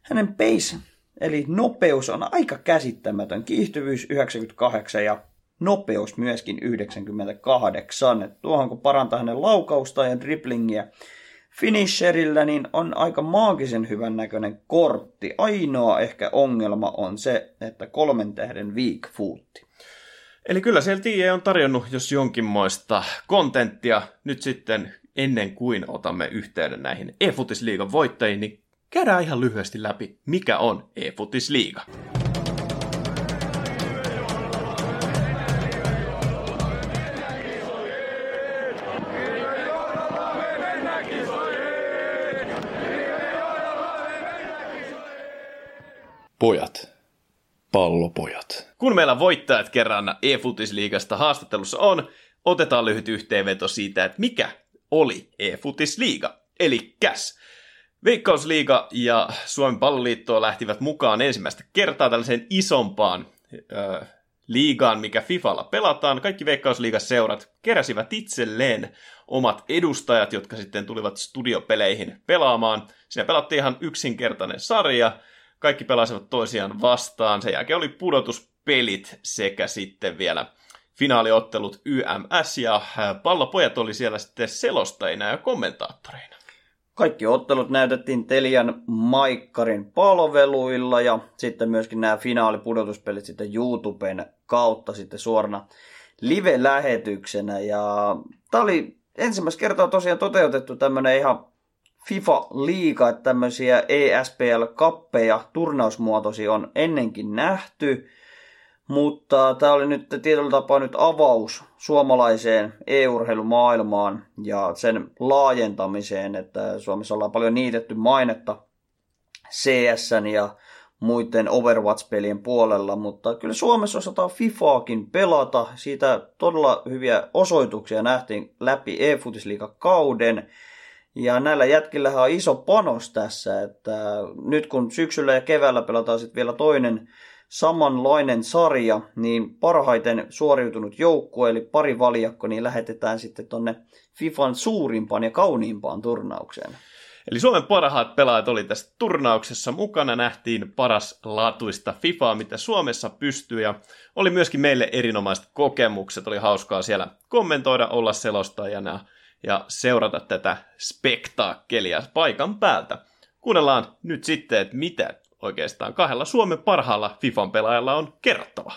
hänen pace, eli nopeus on aika käsittämätön. Kiihtyvyys 98 ja nopeus myöskin 98. Et tuohon kun parantaa hänen laukausta ja driblingia finisherillä, niin on aika maagisen hyvän näköinen kortti. Ainoa ehkä ongelma on se, että kolmen tähden weak footti. Eli kyllä siellä TIE on tarjonnut jos jonkinmoista kontenttia nyt sitten ennen kuin otamme yhteyden näihin e-futisliigan voittajiin, niin käydään ihan lyhyesti läpi, mikä on e-futisliiga. Pojat. Pallopojat. Kun meillä voittajat kerran e-futisliigasta haastattelussa on, otetaan lyhyt yhteenveto siitä, että mikä oli e-futisliiga. Eli käs. Veikkausliiga ja Suomen palloliitto lähtivät mukaan ensimmäistä kertaa tällaiseen isompaan ö, liigaan, mikä Fifalla pelataan. Kaikki Veikkausliigaseurat keräsivät itselleen omat edustajat, jotka sitten tulivat studiopeleihin pelaamaan. Siinä pelattiin ihan yksinkertainen sarja, kaikki pelasivat toisiaan vastaan. Sen jälkeen oli pudotuspelit sekä sitten vielä finaaliottelut YMS ja äh, pallopojat oli siellä sitten selostajina ja kommentaattoreina. Kaikki ottelut näytettiin Telian Maikkarin palveluilla ja sitten myöskin nämä finaalipudotuspelit sitten YouTuben kautta sitten suorana live-lähetyksenä. Ja tämä oli ensimmäistä kertaa tosiaan toteutettu tämmöinen ihan FIFA-liiga, että tämmöisiä ESPL-kappeja, turnausmuotoisia on ennenkin nähty, mutta tämä oli nyt tietyllä tapaa nyt avaus suomalaiseen e-urheilumaailmaan ja sen laajentamiseen, että Suomessa ollaan paljon niitetty mainetta CS ja muiden Overwatch-pelien puolella, mutta kyllä Suomessa osataan FIFAakin pelata. Siitä todella hyviä osoituksia nähtiin läpi e-futisliiga-kauden. Ja näillä jätkillähän on iso panos tässä, että nyt kun syksyllä ja keväällä pelataan sitten vielä toinen samanlainen sarja, niin parhaiten suoriutunut joukkue, eli pari valjakko, niin lähetetään sitten tonne FIFAn suurimpaan ja kauniimpaan turnaukseen. Eli Suomen parhaat pelaajat oli tässä turnauksessa mukana, nähtiin paras laatuista FIFAa, mitä Suomessa pystyy, ja oli myöskin meille erinomaiset kokemukset, oli hauskaa siellä kommentoida, olla selostajana, ja seurata tätä spektaakkelia paikan päältä. Kuunnellaan nyt sitten, että mitä oikeastaan kahdella Suomen parhaalla FIFAn pelaajalla on kerrottava.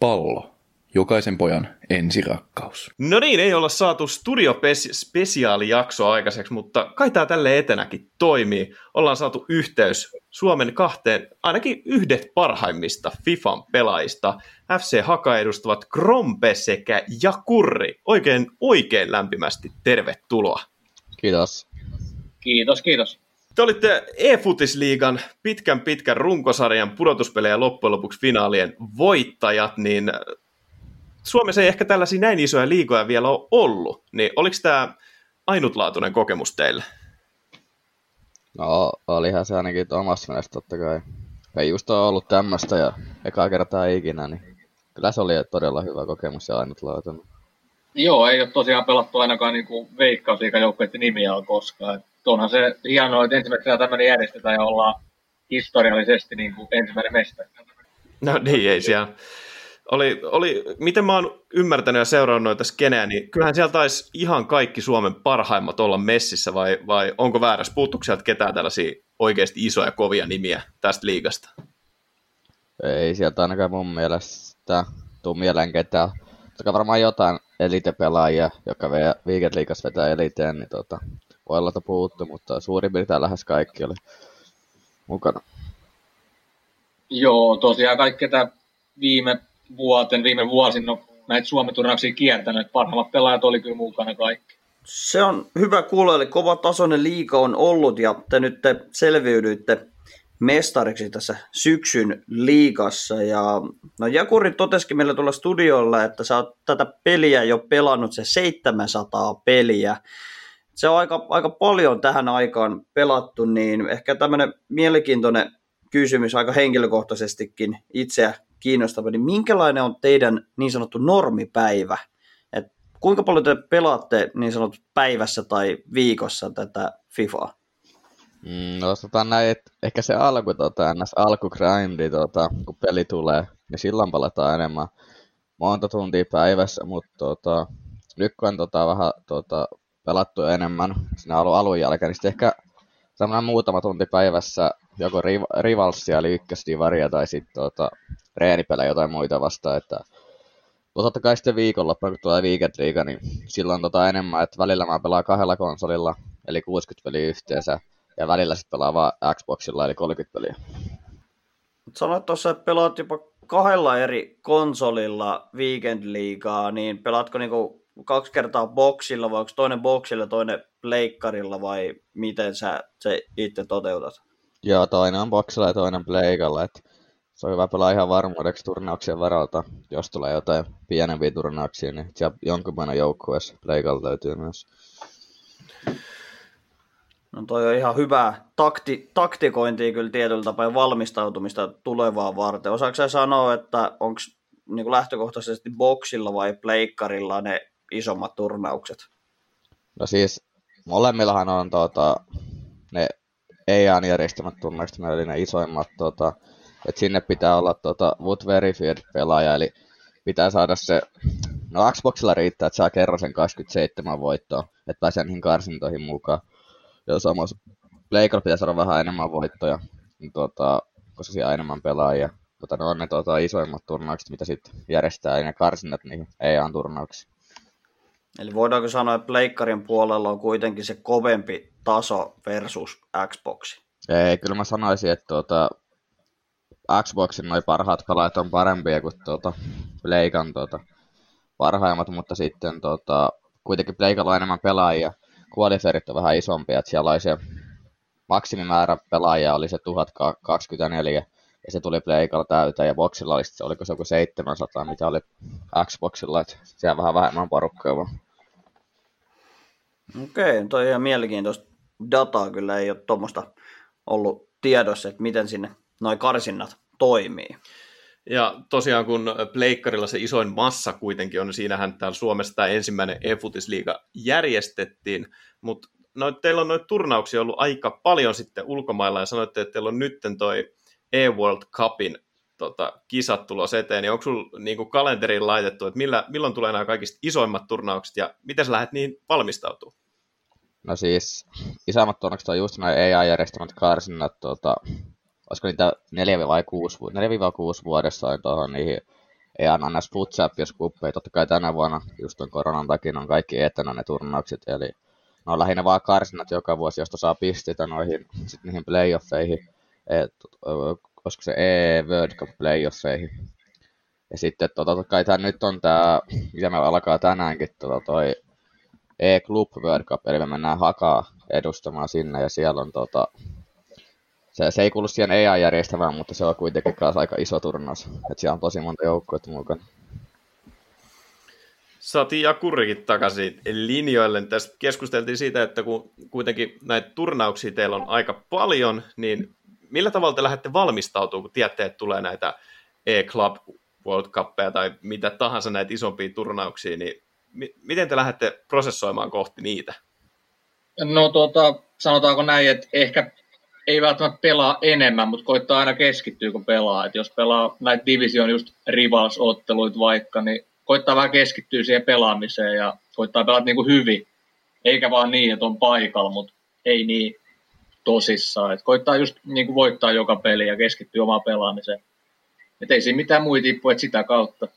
Pallo. Jokaisen pojan ensirakkaus. No niin, ei olla saatu studio-spesiaalijaksoa aikaiseksi, mutta kai tämä tälle etenäkin toimii. Ollaan saatu yhteys Suomen kahteen, ainakin yhdet parhaimmista FIFAn pelaajista. FC Haka edustavat Krompe sekä Jakurri. Oikein, oikein lämpimästi tervetuloa. Kiitos. Kiitos, kiitos. Te olitte e-futisliigan pitkän pitkän runkosarjan pudotuspelejä loppujen lopuksi finaalien voittajat, niin Suomessa ei ehkä tällaisia näin isoja liigoja vielä ole ollut, niin oliko tämä ainutlaatuinen kokemus teille? No, olihan se ainakin omasta mielestä totta kai. Ei just ole ollut tämmöistä ja ekaa kertaa ikinä, niin kyllä se oli todella hyvä kokemus ja ainutlaatuinen. Joo, ei ole tosiaan pelattu ainakaan niin veikkausliikajoukkueiden nimiä on koskaan. Et onhan se hienoa, että ensimmäisenä tämmöinen järjestetään ja ollaan historiallisesti niin kuin ensimmäinen mestari. No niin, ei siellä oli, oli, miten mä oon ymmärtänyt ja seurannut noita skeneä, niin kyllähän siellä taisi ihan kaikki Suomen parhaimmat olla messissä, vai, vai onko väärässä? Puuttuuko sieltä ketään tällaisia oikeasti isoja kovia nimiä tästä liigasta? Ei sieltä ainakaan mun mielestä tuu mieleen ketään. Toki varmaan jotain elitepelaajia, jotka Weekend Leagueassa vetää eliteen, niin tota, voi olla, että puuttu, mutta suurin piirtein lähes kaikki oli mukana. Joo, tosiaan kaikki, ketä viime vuoten, viime vuosina no, näitä Suomen turnauksia kiertänyt. Parhaimmat pelaajat oli kyllä mukana kaikki. Se on hyvä kuulla, eli kova tasoinen liika on ollut ja te nyt te selviydyitte mestariksi tässä syksyn liigassa. Ja, no Jakuri totesikin meille tuolla studiolla, että sä oot tätä peliä jo pelannut se 700 peliä. Se on aika, aika paljon tähän aikaan pelattu, niin ehkä tämmöinen mielenkiintoinen kysymys aika henkilökohtaisestikin itseä kiinnostava, niin minkälainen on teidän niin sanottu normipäivä? Et kuinka paljon te pelaatte niin sanottu päivässä tai viikossa tätä FIFAa? Mm, no sanotaan näin, että ehkä se alku, tota, ns. alkugrindi, tota, kun peli tulee, niin silloin palataan enemmän monta tuntia päivässä, mutta tota, nyt kun on tota, vähän tota, pelattu enemmän sinne alun, alun jälkeen, niin ehkä semmoinen muutama tunti päivässä joko riv- rivalsia, eli ykkösdivaria, tai sitten tota, reenipelejä jotain muita vastaan, että mutta totta kai sitten viikonloppu, kun tulee Weekend League, niin silloin tota enemmän, että välillä mä pelaan kahdella konsolilla, eli 60 peliä yhteensä, ja välillä sitten pelaa vaan Xboxilla, eli 30 peliä. Sanoit tuossa, että pelaat jopa kahdella eri konsolilla Weekend Leaguea, niin pelaatko niinku kaksi kertaa boksilla, vai onko toinen boksilla toinen pleikkarilla, vai miten sä se itse toteutat? Joo, toinen on boksilla ja toinen pleikalla, että se on hyvä pelaa ihan varmuudeksi turnauksien varalta. Jos tulee jotain pienempiä turnauksia, niin siellä jonkunlainen joukkueessa pleikalla löytyy myös. No toi on ihan hyvää takti, taktikointia kyllä tietyllä tapaa valmistautumista tulevaa varten. Osaatko sä sanoa, että onko niin lähtökohtaisesti boksilla vai pleikkarilla ne isommat turnaukset? No siis molemmillahan on tuota, ne EAN järjestämät turnaukset, eli ne isoimmat tota, että sinne pitää olla tota, Wood Verified pelaaja, eli pitää saada se, no Xboxilla riittää, että saa kerran sen 27 voittoa, että pääsee niihin karsintoihin mukaan. Ja samassa Playcall pitää saada vähän enemmän voittoja, niin tota, koska siellä on enemmän pelaajia. Mutta ne on ne tota, isoimmat turnaukset, mitä sitten järjestää, eli ne karsinnat niihin EA-turnauksiin. Eli voidaanko sanoa, että Pleikkarin puolella on kuitenkin se kovempi taso versus Xbox? Ei, kyllä mä sanoisin, että tuota, Xboxin noin parhaat pelaajat on parempia kuin tuota, Playkan tuota, parhaimmat, mutta sitten tuota, kuitenkin Playkalla on enemmän pelaajia. Qualiferit on vähän isompia, että siellä oli se maksimimäärä pelaajia oli se 1024 ja se tuli Playkalla täyteen ja Boxilla oli se, oliko se joku 700, mitä oli Xboxilla, että siellä vähän vähemmän porukkaa vaan. Okei, toi on ihan mielenkiintoista dataa kyllä ei ole tuommoista ollut tiedossa, että miten sinne noin karsinnat toimii. Ja tosiaan kun Pleikkarilla se isoin massa kuitenkin on, niin siinähän täällä Suomessa tämä ensimmäinen e-futisliiga järjestettiin, mutta no, teillä on noita turnauksia ollut aika paljon sitten ulkomailla ja sanoitte, että teillä on nytten toi E-World Cupin tota, kisat tulos eteen, niin onko sinulla niin kalenteriin laitettu, että millä, milloin tulee nämä kaikista isoimmat turnaukset ja miten sä lähdet niihin valmistautumaan? No siis, isoimmat turnaukset on just nämä AI-järjestämät karsinnat, tuota, olisiko niitä 4 vai 6, 4-6 vuodessa on tuohon niihin ei anna näissä Food Champions kuppeja. Totta kai tänä vuonna, just ton koronan takia, on kaikki etänä ne turnaukset, eli ne on lähinnä vaan karsinat joka vuosi, josta saa pisteitä noihin, sit niihin playoffeihin, et, koska se E-World Cup playoffeihin. Ja sitten tota, kai tää nyt on tää, mitä me alkaa tänäänkin, tota, toi E-Club World Cup, eli me mennään hakaa edustamaan sinne, ja siellä on tota, se, se ei kuulu siihen AI-järjestämään, mutta se on kuitenkin kanssa aika iso turnaus. Että siellä on tosi monta joukkuetta mukana. Saatiin ja Kurrikin takaisin linjoille. Tästä keskusteltiin siitä, että kun kuitenkin näitä turnauksia teillä on aika paljon, niin millä tavalla te lähdette valmistautumaan, kun tiedätte, että tulee näitä E-Club World Cupia tai mitä tahansa näitä isompia turnauksia, niin miten te lähdette prosessoimaan kohti niitä? No tuota, sanotaanko näin, että ehkä ei välttämättä pelaa enemmän, mutta koittaa aina keskittyä, kun pelaa. Et jos pelaa näitä division just rivals-otteluita vaikka, niin koittaa vähän keskittyä siihen pelaamiseen ja koittaa pelata niin kuin hyvin. Eikä vaan niin, että on paikalla, mutta ei niin tosissaan. Et koittaa just niin kuin voittaa joka peli ja keskittyä omaan pelaamiseen. Et ei siinä mitään muita tippuja, sitä kautta.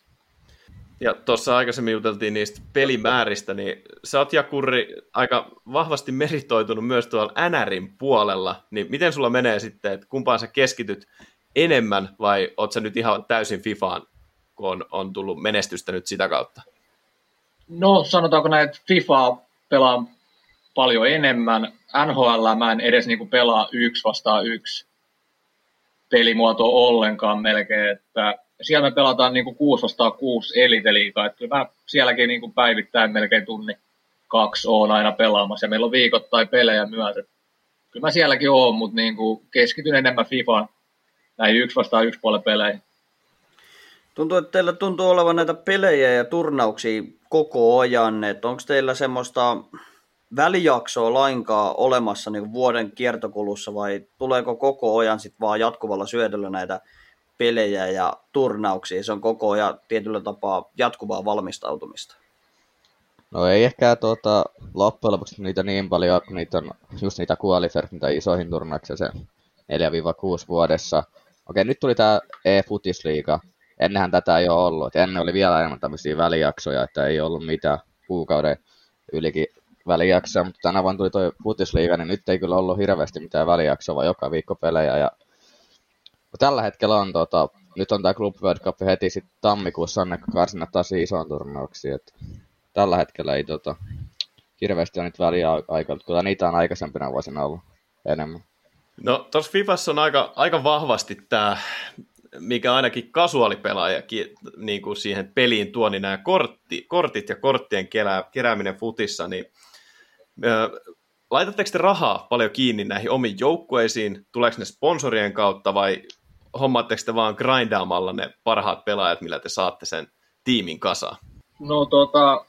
Ja tuossa aikaisemmin juteltiin niistä pelimääristä, niin sä oot Jakurri aika vahvasti meritoitunut myös tuolla NRin puolella, niin miten sulla menee sitten, että kumpaan sä keskityt enemmän vai oot sä nyt ihan täysin FIFAan, kun on, on tullut menestystä nyt sitä kautta? No sanotaanko näin, että FIFA pelaa paljon enemmän. NHL mä en edes niinku pelaa yksi vastaan yksi pelimuoto ollenkaan melkein, että siellä me pelataan niin kuin 6 vastaan 6 eliteliikaa, että kyllä mä sielläkin niin kuin päivittäin melkein tunni kaksi on aina pelaamassa ja meillä on viikoittain pelejä myös. Että kyllä mä sielläkin oon, mutta niin kuin keskityn enemmän FIFAan näihin yksi vastaan yksi puolen peleihin. Tuntuu, että teillä tuntuu olevan näitä pelejä ja turnauksia koko ajan, että onko teillä semmoista välijaksoa lainkaan olemassa niin vuoden kiertokulussa vai tuleeko koko ajan sitten vaan jatkuvalla syödöllä näitä pelejä ja turnauksia. Se on koko ajan tietyllä tapaa jatkuvaa valmistautumista. No ei ehkä tuota, loppujen lopuksi niitä niin paljon, kun niitä on just niitä qualifiers, mitä isoihin turnauksiin se 4-6 vuodessa. Okei, nyt tuli tämä e-futisliiga. Ennenhän tätä ei ole ollut. ennen oli vielä enemmän tämmöisiä välijaksoja, että ei ollut mitään kuukauden ylikin välijaksoja, mutta tänä vuonna tuli tuo futisliiga, niin nyt ei kyllä ollut hirveästi mitään välijaksoa, vaan joka viikko pelejä. Ja tällä hetkellä on tota, nyt on tämä Club World Cup heti sitten tammikuussa on karsinat taas isoon turnauksiin, että tällä hetkellä ei tota, hirveästi ole nyt väliaikaa, kyllä niitä on aikaisempina vuosina ollut enemmän. No tuossa Fifassa on aika, aika vahvasti tämä, mikä ainakin kasuaalipelaaja niin kuin siihen peliin tuo, niin nämä kortti, kortit ja korttien kerää, kerääminen futissa, niin laitatteko te rahaa paljon kiinni näihin omiin joukkueisiin? Tuleeko ne sponsorien kautta vai hommaatteko te vaan grindaamalla ne parhaat pelaajat, millä te saatte sen tiimin kasaan? No tota,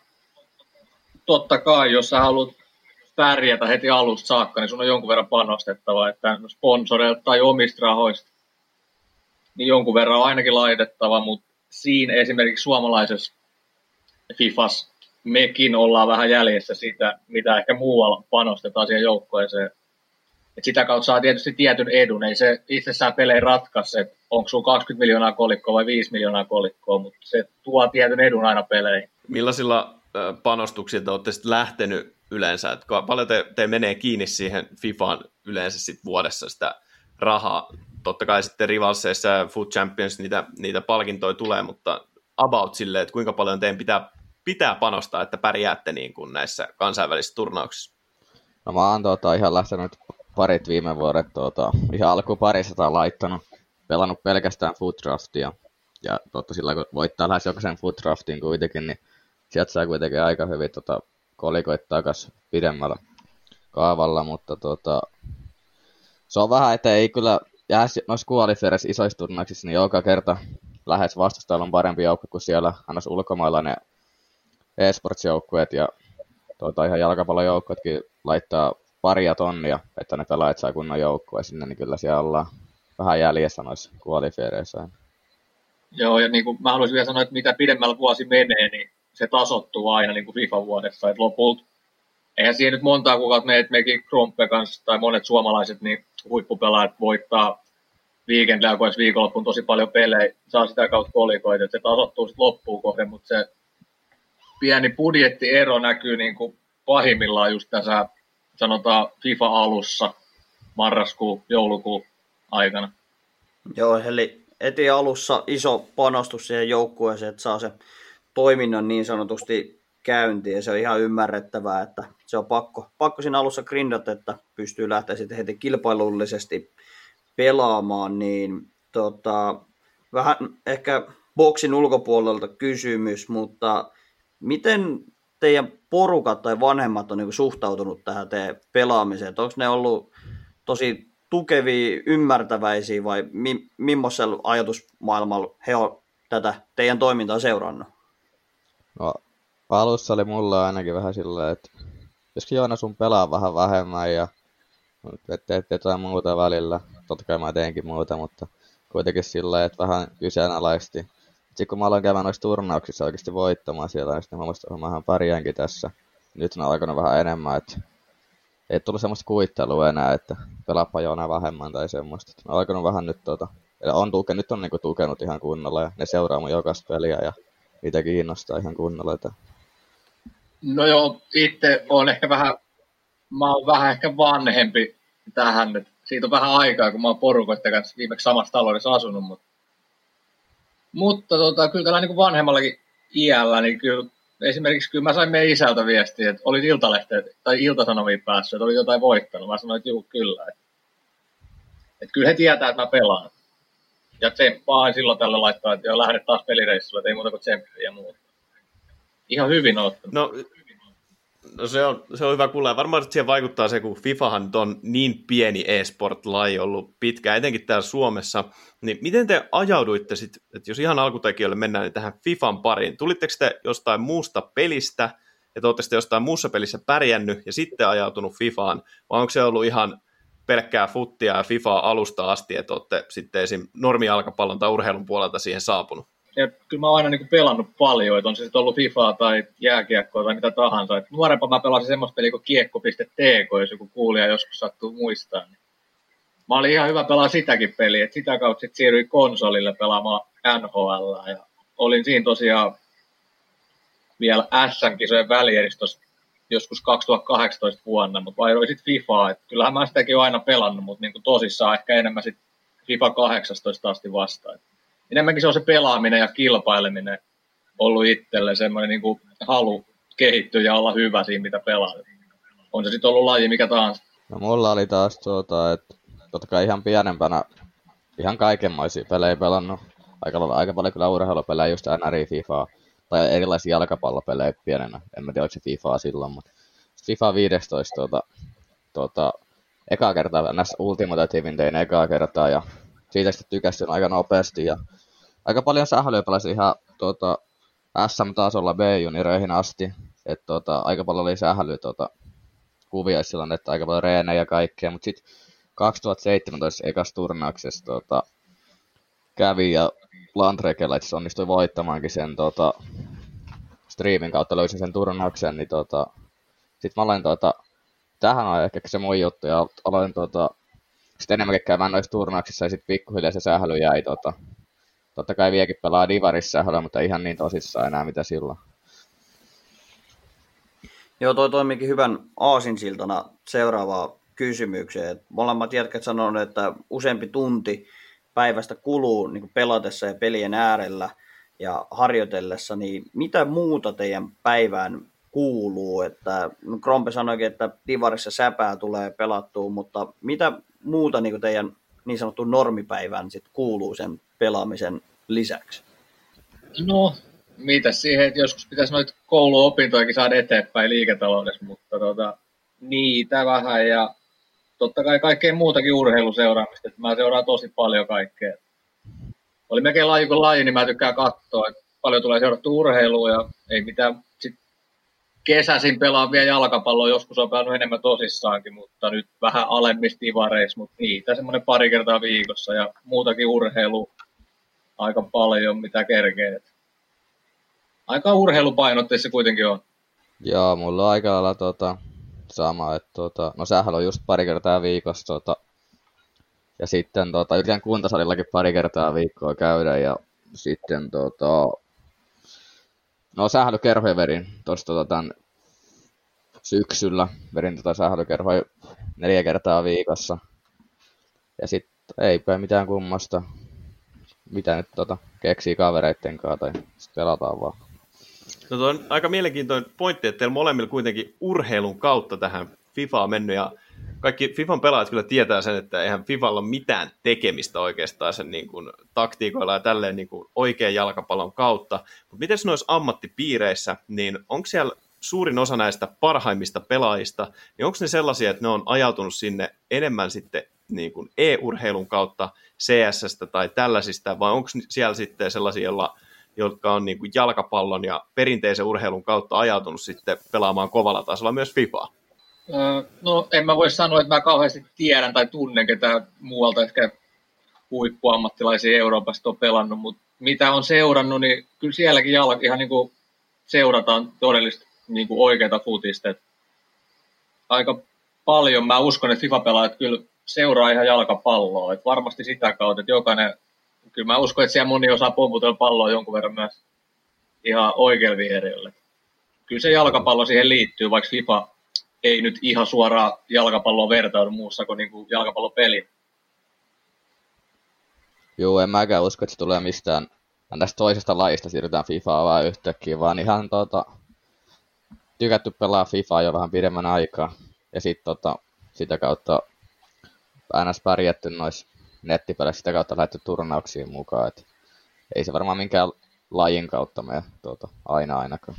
totta kai, jos sä haluat pärjätä heti alusta saakka, niin sun on jonkun verran panostettava, että sponsoreilta tai omista rahoista, niin jonkun verran on ainakin laitettava, mutta siinä esimerkiksi suomalaisessa FIFAS mekin ollaan vähän jäljessä sitä, mitä ehkä muualla panostetaan siihen joukkoeseen. Et sitä kautta saa tietysti tietyn edun. Ei se itsessään pelejä ratkaise, että onko sulla 20 miljoonaa kolikkoa vai 5 miljoonaa kolikkoa, mutta se tuo tietyn edun aina peleihin. Millaisilla panostuksilla te olette sitten lähtenyt yleensä? Et paljon te, te menee kiinni siihen FIFAan yleensä sit vuodessa sitä rahaa? Totta kai sitten Rivalseissa ja Food Champions niitä, niitä palkintoja tulee, mutta about silleen, että kuinka paljon teidän pitää, pitää panostaa, että pärjäätte niin kuin näissä kansainvälisissä turnauksissa? No mä oon tota, ihan lähtenyt parit viime vuodet tuota, ihan alkuun parisataa laittanut, pelannut pelkästään food draftia. Ja totta sillä kun voittaa lähes jokaisen food draftin kuitenkin, niin sieltä saa kuitenkin aika hyvin tota, kolikoit takas pidemmällä kaavalla, mutta tota, se on vähän, että ei kyllä jää noissa qualifiereissa isoissa turnauksissa, niin joka kerta lähes vastustajalla on parempi joukko kuin siellä annas ulkomailla ne e-sports-joukkueet ja tuota, ihan jalkapallojoukkuetkin laittaa paria tonnia, että ne pelaajat saa kunnon joukkoa sinne, niin kyllä siellä ollaan vähän jäljessä noissa kualifiereissä. Joo, ja niin kuin mä haluaisin vielä sanoa, että mitä pidemmällä vuosi menee, niin se tasottuu aina niin kuin FIFA-vuodessa. Että lopulta, eihän siihen nyt montaa kuukautta mene, että mekin Krompe kanssa tai monet suomalaiset niin huippupelaajat voittaa viikendillä, kun viikonloppuun tosi paljon pelejä, saa sitä kautta kolikoita, että se tasottuu sitten loppuun kohden, mutta se pieni budjettiero näkyy niin kuin pahimmillaan just tässä, sanotaan FIFA-alussa, marraskuu, joulukuu aikana. Joo, eli eti alussa iso panostus siihen joukkueeseen, että saa se toiminnan niin sanotusti käyntiin, ja se on ihan ymmärrettävää, että se on pakko, pakko siinä alussa grindata, että pystyy lähteä sitten heti kilpailullisesti pelaamaan, niin tota, vähän ehkä boksin ulkopuolelta kysymys, mutta miten teidän porukat tai vanhemmat on niin suhtautunut tähän teidän pelaamiseen? Onko ne ollut tosi tukevia, ymmärtäväisiä vai mi- millaisella ajatusmaailmalla he on tätä teidän toimintaa seurannut? No, alussa oli mulla ainakin vähän silleen, että joskin Joona sun pelaa vähän vähemmän ja teet jotain muuta välillä. Totta kai mä teenkin muuta, mutta kuitenkin sillä että vähän kyseenalaisti. Sitten kun mä aloin käymään noissa turnauksissa oikeasti voittamaan siellä, niin mä muistan, että mä pärjäänkin tässä. Nyt on alkanut vähän enemmän, että ei tullut semmoista kuittelua enää, että pelaappa Joona vähemmän tai semmoista. On alkanut vähän nyt tota, on tuke, nyt on niinku tukenut ihan kunnolla ja ne seuraa mun jokaista peliä ja niitä kiinnostaa ihan kunnolla. Että... No joo, itse on ehkä vähän mä oon vähän ehkä vanhempi tähän, että siitä on vähän aikaa, kun mä oon porukoiden kanssa viimeksi samassa taloudessa asunut, mutta, mutta tota, kyllä tällä niin vanhemmallakin iällä, niin kyllä esimerkiksi kyllä mä sain meidän isältä viestiä, että oli iltalehteen tai iltasanomiin päässyt, että oli jotain voittanut. Mä sanoin, että juu, kyllä. Että, että kyllä he tietää, että mä pelaan. Ja tsemppaa silloin tällä laittaa, että jo lähdet taas pelireissulle, että ei muuta kuin tsemppiä ja muuta. Ihan hyvin ottanut. No No se on, se on hyvä kuulla. Ja varmaan siihen vaikuttaa se, kun FIFAhan on niin pieni e-sport-laji ollut pitkään, etenkin täällä Suomessa. Niin miten te ajauduitte sitten, että jos ihan alkutekijöille mennään niin tähän FIFAn pariin, tulitteko te jostain muusta pelistä, että olette sitten jostain muussa pelissä pärjännyt ja sitten ajautunut FIFAan, vai onko se ollut ihan pelkkää futtia ja FIFAa alusta asti, että olette sitten esim. normijalkapallon tai urheilun puolelta siihen saapunut? Ja kyllä mä oon aina niin pelannut paljon, että on se sitten ollut FIFA tai jääkiekkoa tai mitä tahansa. Et nuorempana mä pelasin semmoista peliä kuin kiekko.tk, jos joku kuulija joskus sattuu muistaa. Niin mä olin ihan hyvä pelaa sitäkin peliä, että sitä kautta sitten siirryin konsolille pelaamaan NHL. Ja olin siinä tosiaan vielä S-kisojen välieristossa joskus 2018 vuonna, mutta vaihdoin sitten FIFAa. Et kyllähän mä sitäkin aina pelannut, mutta niin tosissaan ehkä enemmän sitten FIFA 18 asti vastaan enemmänkin se on se pelaaminen ja kilpaileminen ollut itselle semmoinen niin kuin halu kehittyä ja olla hyvä siinä, mitä pelaa. On se sitten ollut laji mikä tahansa. No mulla oli taas tuota, että totta kai ihan pienempänä ihan kaikenmoisia pelejä pelannut. Aika, aika paljon kyllä urheilupelejä, just NRI, FIFA tai erilaisia jalkapallopelejä pienenä. En mä tiedä, oliko se FIFA silloin, mutta FIFA 15 tuota, tuota, ekaa kertaa näissä Ultimate Teamin tein ekaa kertaa ja siitä sitten tykästyn aika nopeasti ja aika paljon sählyä pelasin ihan tuota, SM-tasolla B-junioreihin asti. Että tuota, aika paljon oli sählyä tuota, kuvia silloin, että aika paljon reenejä ja kaikkea. Mutta sitten 2017 ekas turnauksessa tuota, kävi ja Landrekellä itse onnistui voittamaankin sen tuota, streamin kautta löysin sen turnauksen, niin tuota, sitten mä aloin tuota, tähän on ehkä se mun juttu, ja aloin tuota, sitten enemmänkin käymään noissa turnauksissa, ja sitten pikkuhiljaa se sähly jäi tuota, Totta kai viekin pelaa Divarissa, mutta ihan niin tosissaan enää mitä silloin. Joo, toi toimikin hyvän aasinsiltana seuraavaa kysymykseen. Molemmat jätkät sanoneet, että useampi tunti päivästä kuluu niin pelatessa ja pelien äärellä ja harjoitellessa, niin mitä muuta teidän päivään kuuluu? Että, no Krompe sanoikin, että Divarissa säpää tulee pelattua, mutta mitä muuta niin teidän niin sanottu normipäivään sit kuuluu sen pelaamisen lisäksi? No, mitä siihen, että joskus pitäisi noita kouluopintojakin saada eteenpäin liiketaloudessa, mutta tota, niitä vähän ja totta kai kaikkea muutakin urheiluseuraamista, että mä seuraan tosi paljon kaikkea. Oli melkein laji kuin laji, niin mä tykkään katsoa, että paljon tulee seurattu urheilua ja ei mitään sit kesäsin pelaan vielä jalkapalloa, joskus on pelannut enemmän tosissaankin, mutta nyt vähän alemmista ivareissa, mutta niitä semmoinen pari kertaa viikossa ja muutakin urheilu aika paljon, mitä kerkee. Aika urheilupainotteissa kuitenkin on. Joo, mulla on aika lailla tota, sama, että tota, no sähän on just pari kertaa viikossa tota, ja sitten tota, yritän kuntasalillakin pari kertaa viikkoa käydä ja sitten tota, no sählykerhoja verin tuossa tota, tämän syksyllä. Verin tota sählykerhoja neljä kertaa viikossa. Ja sitten eipä mitään kummasta. Mitä nyt tota, keksii kavereitten kanssa tai sitten pelataan vaan. No tuo on aika mielenkiintoinen pointti, että teillä molemmilla kuitenkin urheilun kautta tähän FIFA on mennyt ja kaikki FIFAn pelaajat kyllä tietää sen, että eihän FIFalla ole mitään tekemistä oikeastaan sen niin kuin, taktiikoilla ja tälleen niin kuin, oikean jalkapallon kautta. Mutta miten noissa ammattipiireissä, niin onko siellä suurin osa näistä parhaimmista pelaajista, niin onko ne sellaisia, että ne on ajautunut sinne enemmän sitten niin kuin e-urheilun kautta cs tai tällaisista, vai onko siellä sitten sellaisia, joilla jotka on niin kuin jalkapallon ja perinteisen urheilun kautta ajautunut sitten pelaamaan kovalla tasolla myös FIFAa? No en mä voi sanoa, että mä kauheasti tiedän tai tunnen ketä muualta ehkä huippuammattilaisia Euroopasta on pelannut, mutta mitä on seurannut, niin kyllä sielläkin jalka, ihan niin kuin seurataan todellista niin kuin oikeita futista. Et aika paljon mä uskon, että FIFA-pelaajat kyllä seuraa ihan jalkapalloa. Et varmasti sitä kautta, että jokainen, kyllä mä uskon, että siellä moni osaa pomputella palloa jonkun verran myös ihan oikealla vierellä. Kyllä se jalkapallo siihen liittyy, vaikka FIFA ei nyt ihan suoraan jalkapalloa vertaudu muussa kuin, niin kuin jalkapallopeli. Joo, en mäkään usko, että se tulee mistään tästä toisesta lajista siirrytään FIFAa vaan yhtäkkiä, vaan ihan tota, tykätty pelaa FIFAa jo vähän pidemmän aikaa. Ja sitten tota, sitä kautta aina pärjätty noissa nettipeleissä, sitä kautta lähdetty turnauksiin mukaan. Et ei se varmaan minkään lajin kautta mene tuota, aina ainakaan.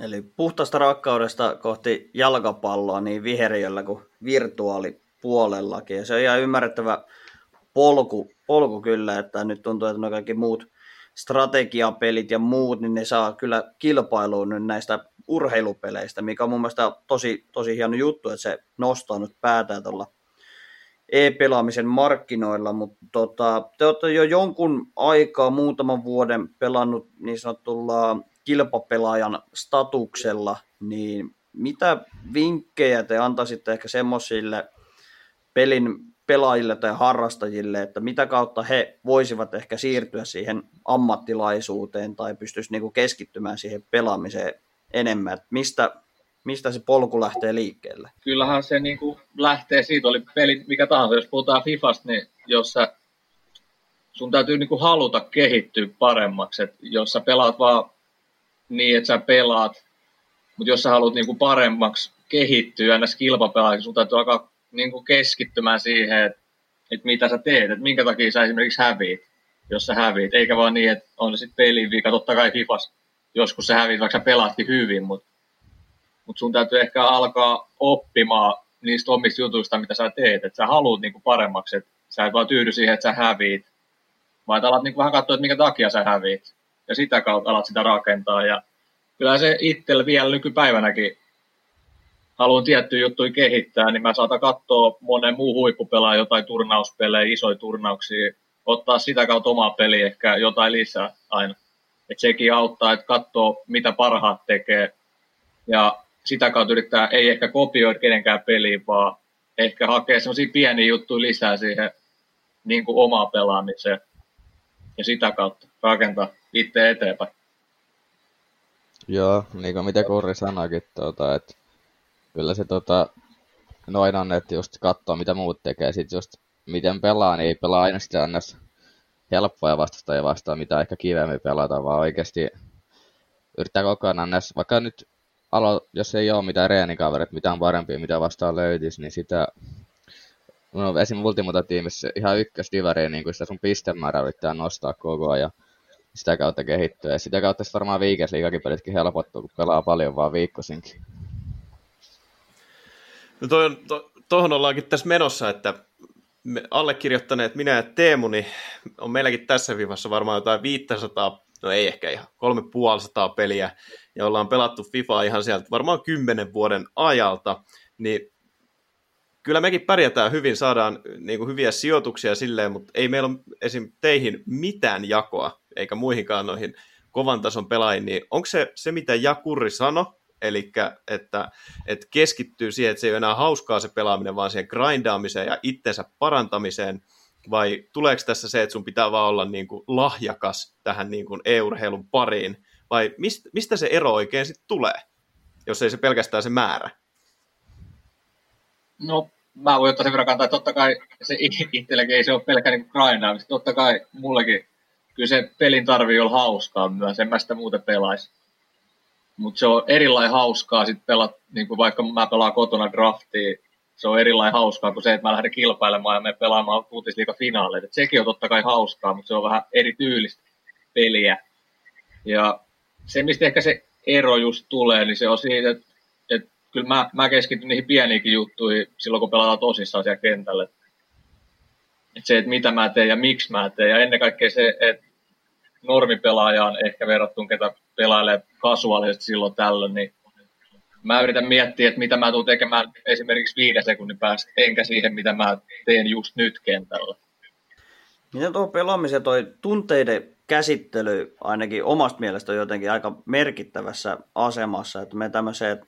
Eli puhtaasta rakkaudesta kohti jalkapalloa niin viheriöllä kuin virtuaalipuolellakin. Ja se on ihan ymmärrettävä polku, polku kyllä, että nyt tuntuu, että nuo kaikki muut strategiapelit ja muut, niin ne saa kyllä kilpailuun nyt näistä urheilupeleistä, mikä on mun mielestä tosi, tosi hieno juttu, että se nostaa nyt päätään tuolla e-pelaamisen markkinoilla, mutta tota, te olette jo jonkun aikaa, muutaman vuoden pelannut niin sanotulla kilpapelaajan statuksella, niin mitä vinkkejä te antaisitte ehkä semmoisille pelin pelaajille tai harrastajille, että mitä kautta he voisivat ehkä siirtyä siihen ammattilaisuuteen tai pystyisi niinku keskittymään siihen pelaamiseen enemmän, että mistä, mistä se polku lähtee liikkeelle? Kyllähän se niinku lähtee siitä, oli peli mikä tahansa, jos puhutaan Fifasta, niin jos sä, sun täytyy niinku haluta kehittyä paremmaksi, että jos sä pelaat vaan niin, että sä pelaat, mutta jos sä haluat niinku paremmaksi kehittyä näissä kilpapelaajissa, sun täytyy alkaa niinku keskittymään siihen, että, että mitä sä teet, että minkä takia sä esimerkiksi häviit, jos sä häviit, eikä vaan niin, että on se sitten pelin vika, totta kai Fifas joskus sä häviit, vaikka sä pelaatkin hyvin, mutta mut sun täytyy ehkä alkaa oppimaan niistä omista jutuista, mitä sä teet, että sä haluat niinku paremmaksi, että sä et vaan tyydy siihen, että sä häviit, vaan alat niinku vähän katsoa, että minkä takia sä häviit ja sitä kautta alat sitä rakentaa. Ja kyllä se itsellä vielä nykypäivänäkin haluan tiettyjä juttuja kehittää, niin mä saatan katsoa monen muu huippupelaa jotain turnauspelejä, isoja turnauksia, ottaa sitä kautta omaa peliä ehkä jotain lisää aina. Et sekin auttaa, että katsoo mitä parhaat tekee ja sitä kautta yrittää, ei ehkä kopioida kenenkään peliä, vaan ehkä hakea sellaisia pieniä juttuja lisää siihen niin kuin omaa pelaamiseen ja sitä kautta rakentaa itse eteenpäin. Joo, niin kuin mitä Kurri sanoikin, tuota, että kyllä se tota, noin on, että just katsoo mitä muut tekee, sitten just miten pelaa, niin ei pelaa aina sitä ns. helppoja vastustajia vastaan, mitä ehkä kivemmin pelata, vaan oikeasti yrittää koko ajan ns. vaikka nyt alo, jos ei ole mitään reenikaverit, mitään parempia, mitä vastaan löytyisi, niin sitä no, esim. Ultimata-tiimissä ihan ykkösdivariin, niin sitä sun pistemäärä yrittää nostaa koko ajan sitä kautta kehittyä. Ja sitä kautta varmaan viikesliikakin pelitkin helpottuu, kun pelaa paljon vaan viikkosinkin. No toi on, to, tohon ollaankin tässä menossa, että me allekirjoittaneet minä ja Teemu, niin on meilläkin tässä viivassa varmaan jotain 500 no ei ehkä ihan, kolme puolisataa peliä, ja ollaan pelattu FIFA ihan sieltä varmaan kymmenen vuoden ajalta, niin kyllä mekin pärjätään hyvin, saadaan niin kuin hyviä sijoituksia silleen, mutta ei meillä ole esim. teihin mitään jakoa, eikä muihinkaan noihin kovan tason pelaajiin, niin onko se se, mitä Jakurri sanoi, eli että, että keskittyy siihen, että se ei ole enää hauskaa se pelaaminen, vaan siihen grindaamiseen ja itsensä parantamiseen, vai tuleeko tässä se, että sun pitää vaan olla niin kuin lahjakas tähän niin kuin e-urheilun pariin, vai mistä, mistä se ero oikein sitten tulee, jos ei se pelkästään se määrä? No, mä voin ottaa sen verran kantaa, että totta kai se itselläkin ei se ole pelkkä niin grindaamista. Totta kai mullekin kyllä se pelin tarvii olla hauskaa myös, en mä sitä muuten pelaisi. Mutta se on erilainen hauskaa sitten pelata, niin kuin vaikka mä pelaan kotona draftia, se on erilainen hauskaa kuin se, että mä lähden kilpailemaan ja me pelaamaan uutisliikan finaaleita. Et sekin on totta kai hauskaa, mutta se on vähän eri tyylistä peliä. Ja se, mistä ehkä se ero just tulee, niin se on siitä, että, että kyllä mä, mä keskityn niihin pieniinkin juttuihin silloin, kun pelataan tosissaan siellä kentällä. Että se, että mitä mä teen ja miksi mä teen. Ja ennen kaikkea se, että normipelaajaan ehkä verrattuna, ketä pelailee kasuaalisesti silloin tällöin, niin mä yritän miettiä, että mitä mä tulen tekemään esimerkiksi viiden sekunnin päästä, enkä siihen, mitä mä teen just nyt kentällä. Miten tuo pelaamisen toi tunteiden käsittely ainakin omasta mielestä on jotenkin aika merkittävässä asemassa, että me tämmöiset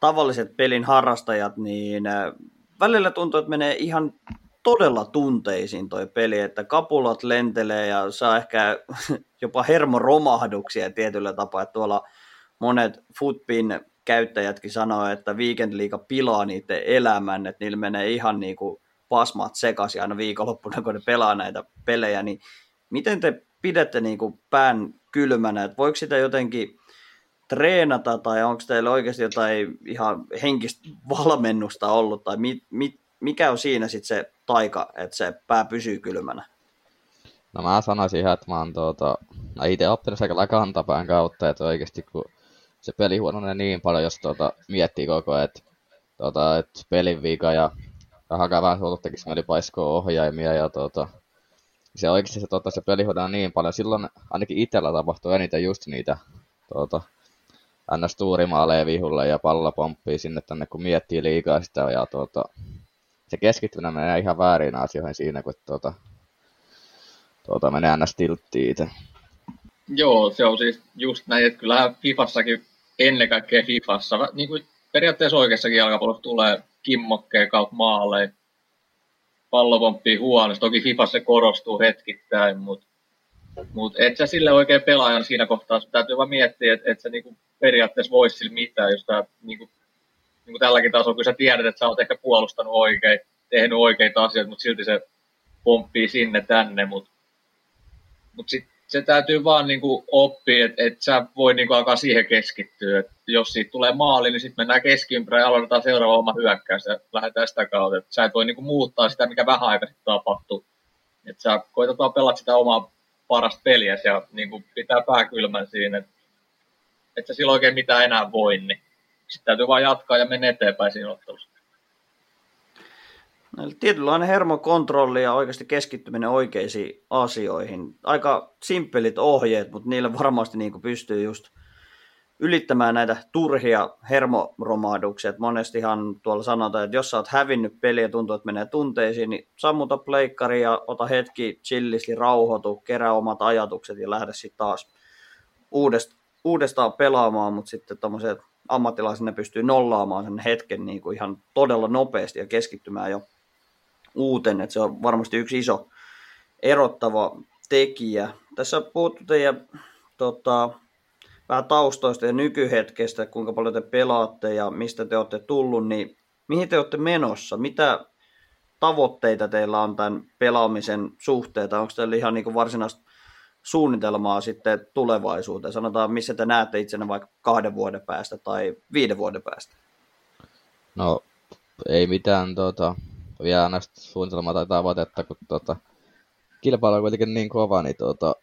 tavalliset pelin harrastajat, niin äh, välillä tuntuu, että menee ihan todella tunteisiin toi peli, että kapulat lentelee ja saa ehkä [laughs] jopa hermoromahduksia tietyllä tapaa, että tuolla monet Footpin käyttäjätkin sanoo, että Weekend League pilaa niiden elämän, että niillä menee ihan niin kuin pasmat sekaisin aina viikonloppuna, kun ne pelaa näitä pelejä, niin miten te pidätte niin kuin pään kylmänä, että voiko sitä jotenkin treenata tai onko teillä oikeasti jotain ihan henkistä valmennusta ollut tai mit, mit, mikä on siinä sitten se taika, että se pää pysyy kylmänä? No mä sanoisin ihan, että mä oon tuota, itse oppinut sekä kantapään kautta, että oikeasti kun se peli huononee niin paljon, jos tuota, miettii koko ajan, että, tuota, että pelin vika ja vähän vähän suoluttekin mieli paiskoa ohjaimia ja tuota, se oikeasti se, tuota, se peli huononee niin paljon. Silloin ainakin itsellä tapahtuu eniten just niitä tuota, ns. tuurimaaleja vihulle ja pallo pomppii sinne tänne, kun miettii liikaa sitä ja tuota, se keskittyminen menee ihan väärin asioihin siinä, kun tuota, tuota menee ns. tilttiin itse. Joo, se on siis just näin, että kyllähän Fifassakin, ennen kaikkea Fifassa, niin kuin periaatteessa oikeassakin jalkapallossa tulee kimmokkeen kautta maaleja, pallo pomppii huonosti, toki Fifassa se korostuu hetkittäin, mutta mut et sä sille oikein pelaajan siinä kohtaa, täytyy vaan miettiä, että et sä niinku periaatteessa voisi sillä mitään, jos tää niinku niin kuin tälläkin tasolla, kun sä tiedät, että sä oot ehkä puolustanut oikein, tehnyt oikeita asioita, mutta silti se pomppii sinne tänne, mutta mut sit se täytyy vaan niin kuin oppia, että et sä voi niin kuin alkaa siihen keskittyä. Et jos siitä tulee maali, niin sitten mennään keskimpärä ja aloitetaan seuraava oma hyökkäys ja lähdetään sitä kautta. Et sä et voi niin kuin muuttaa sitä, mikä vähän aika sitten tapahtuu. Et sä koetat vaan pelata sitä omaa parasta peliä ja niin kuin pitää pää kylmän siinä, että et sä silloin oikein mitään enää voi. Niin sitten täytyy vaan jatkaa ja mennä eteenpäin siinä ottelussa. Eli tietynlainen hermokontrolli ja oikeasti keskittyminen oikeisiin asioihin. Aika simppelit ohjeet, mutta niille varmasti niin pystyy just ylittämään näitä turhia hermoromahduksia. Et monestihan tuolla sanotaan, että jos sä oot hävinnyt peliä ja tuntuu, että menee tunteisiin, niin sammuta pleikkari ja ota hetki chillisti, rauhoitu, kerää omat ajatukset ja lähde sitten taas uudestaan, pelaamaan, mutta sitten tämmöiset ammattilaisena pystyy nollaamaan sen hetken niin kuin ihan todella nopeasti ja keskittymään jo uuteen, että se on varmasti yksi iso erottava tekijä. Tässä puhuttu teidän tota, vähän taustoista ja nykyhetkestä, kuinka paljon te pelaatte ja mistä te olette tullut, niin mihin te olette menossa? Mitä tavoitteita teillä on tämän pelaamisen suhteen? Onko teillä ihan niin varsinaista suunnitelmaa sitten tulevaisuuteen? Sanotaan, missä te näette itsenne vaikka kahden vuoden päästä tai viiden vuoden päästä? No, ei mitään tota, vielä näistä suunnitelmaa tai tavoitetta, kun tota, kilpailu on kuitenkin niin kova, niin tota,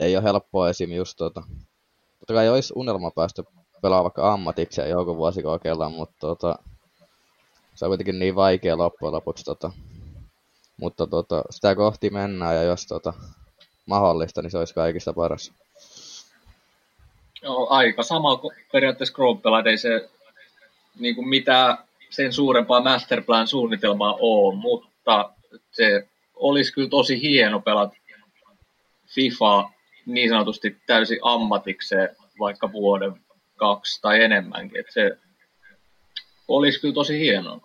ei ole helppoa esim. just tota, totta kai olisi unelma päästä pelaamaan vaikka ammatikseen jonkun vuosi kokeilla, mutta tota, se on kuitenkin niin vaikea loppujen lopuksi. Tota, mutta tota, sitä kohti mennään ja jos tota, mahdollista, niin se olisi kaikista paras. Joo, aika sama kuin periaatteessa Groupella, ei se niin kuin mitään sen suurempaa masterplan suunnitelmaa ole, mutta se olisi kyllä tosi hieno pelata FIFA niin sanotusti täysin ammatikseen vaikka vuoden, kaksi tai enemmänkin. Että se olisi kyllä tosi hienoa.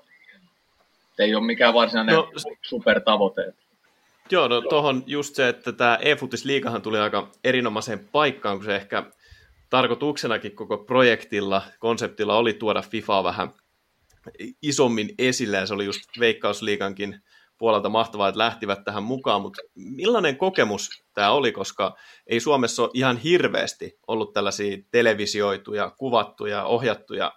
Ei ole mikään varsinainen no, supertavoite. Joo, no tuohon just se, että tämä e-futisliikahan tuli aika erinomaiseen paikkaan, kun se ehkä tarkoituksenakin koko projektilla, konseptilla oli tuoda FIFA vähän isommin esille, ja se oli just Veikkausliikankin puolelta mahtavaa, että lähtivät tähän mukaan, mutta millainen kokemus tämä oli, koska ei Suomessa ole ihan hirveästi ollut tällaisia televisioituja, kuvattuja, ohjattuja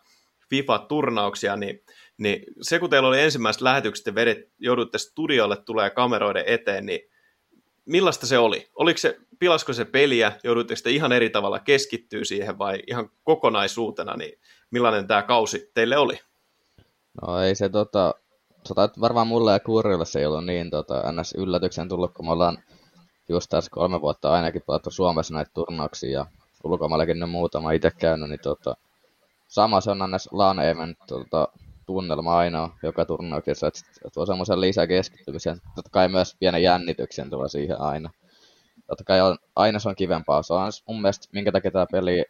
FIFA-turnauksia, niin, niin se kun teillä oli ensimmäiset lähetykset ja vedet, joudutte studiolle tulee kameroiden eteen, niin millaista se oli? Oliko se, pilasko se peliä, jouduitteko te ihan eri tavalla keskittyä siihen vai ihan kokonaisuutena, niin millainen tämä kausi teille oli? No ei se tota, sota, varmaan mulle ja Kurrille se ei ollut niin tota, ns. yllätyksen tullut, kun me ollaan just tässä kolme vuotta ainakin pelattu Suomessa näitä turnauksia ja ulkomaillakin ne muutama itse käynyt, niin tota, sama se on ns. LAN tota, tunnelma aina joka turnauksessa, että et tuo semmoisen lisäkeskittymisen, totta kai myös pienen jännityksen tuo siihen aina. Totta kai on, aina se on kivempaa, se on mun mielestä, minkä takia tämä peli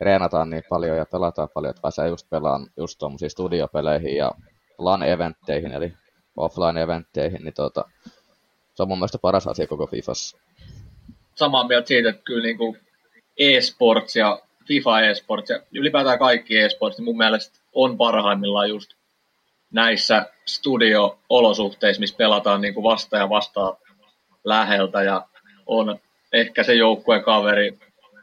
reenataan niin paljon ja pelataan paljon, että pääsee just pelaan just tuommoisiin studiopeleihin ja LAN-eventteihin, eli offline-eventteihin, niin tota, se on mun mielestä paras asia koko Fifassa. Samaa mieltä siitä, että kyllä niin kuin e-sports ja FIFA e-sports ja ylipäätään kaikki e-sports, niin mun mielestä on parhaimmillaan just näissä studio-olosuhteissa, missä pelataan niin kuin vasta ja vasta läheltä ja on ehkä se joukkueen kaveri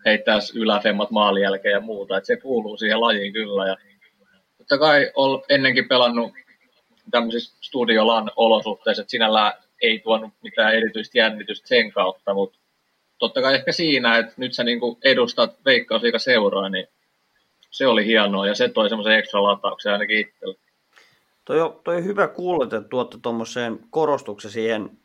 heittää yläfemmat maalin jälkeen ja muuta, että se kuuluu siihen lajiin kyllä. Ja totta kai olen ennenkin pelannut tämmöisissä studiolan olosuhteissa, että sinällään ei tuonut mitään erityistä jännitystä sen kautta, mutta totta kai ehkä siinä, että nyt sä niin edustat veikkausliika seuraa, niin se oli hienoa ja se toi semmoisen ekstra latauksen ainakin itselle. Toi on, toi on hyvä kuulla, että tuotte tuommoiseen korostuksen siihen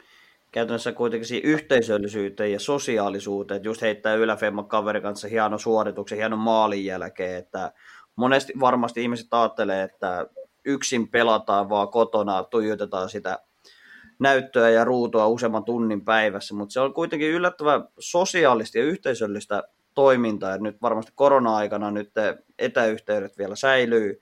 käytännössä kuitenkin siihen yhteisöllisyyteen ja sosiaalisuuteen, että just heittää yläfemman kaverin kanssa hieno suorituksen, hieno maalin jälkeen, että monesti varmasti ihmiset ajattelee, että yksin pelataan vaan kotona, tuijotetaan sitä näyttöä ja ruutua useamman tunnin päivässä, mutta se on kuitenkin yllättävän sosiaalista ja yhteisöllistä toimintaa, ja nyt varmasti korona-aikana nyt etäyhteydet vielä säilyy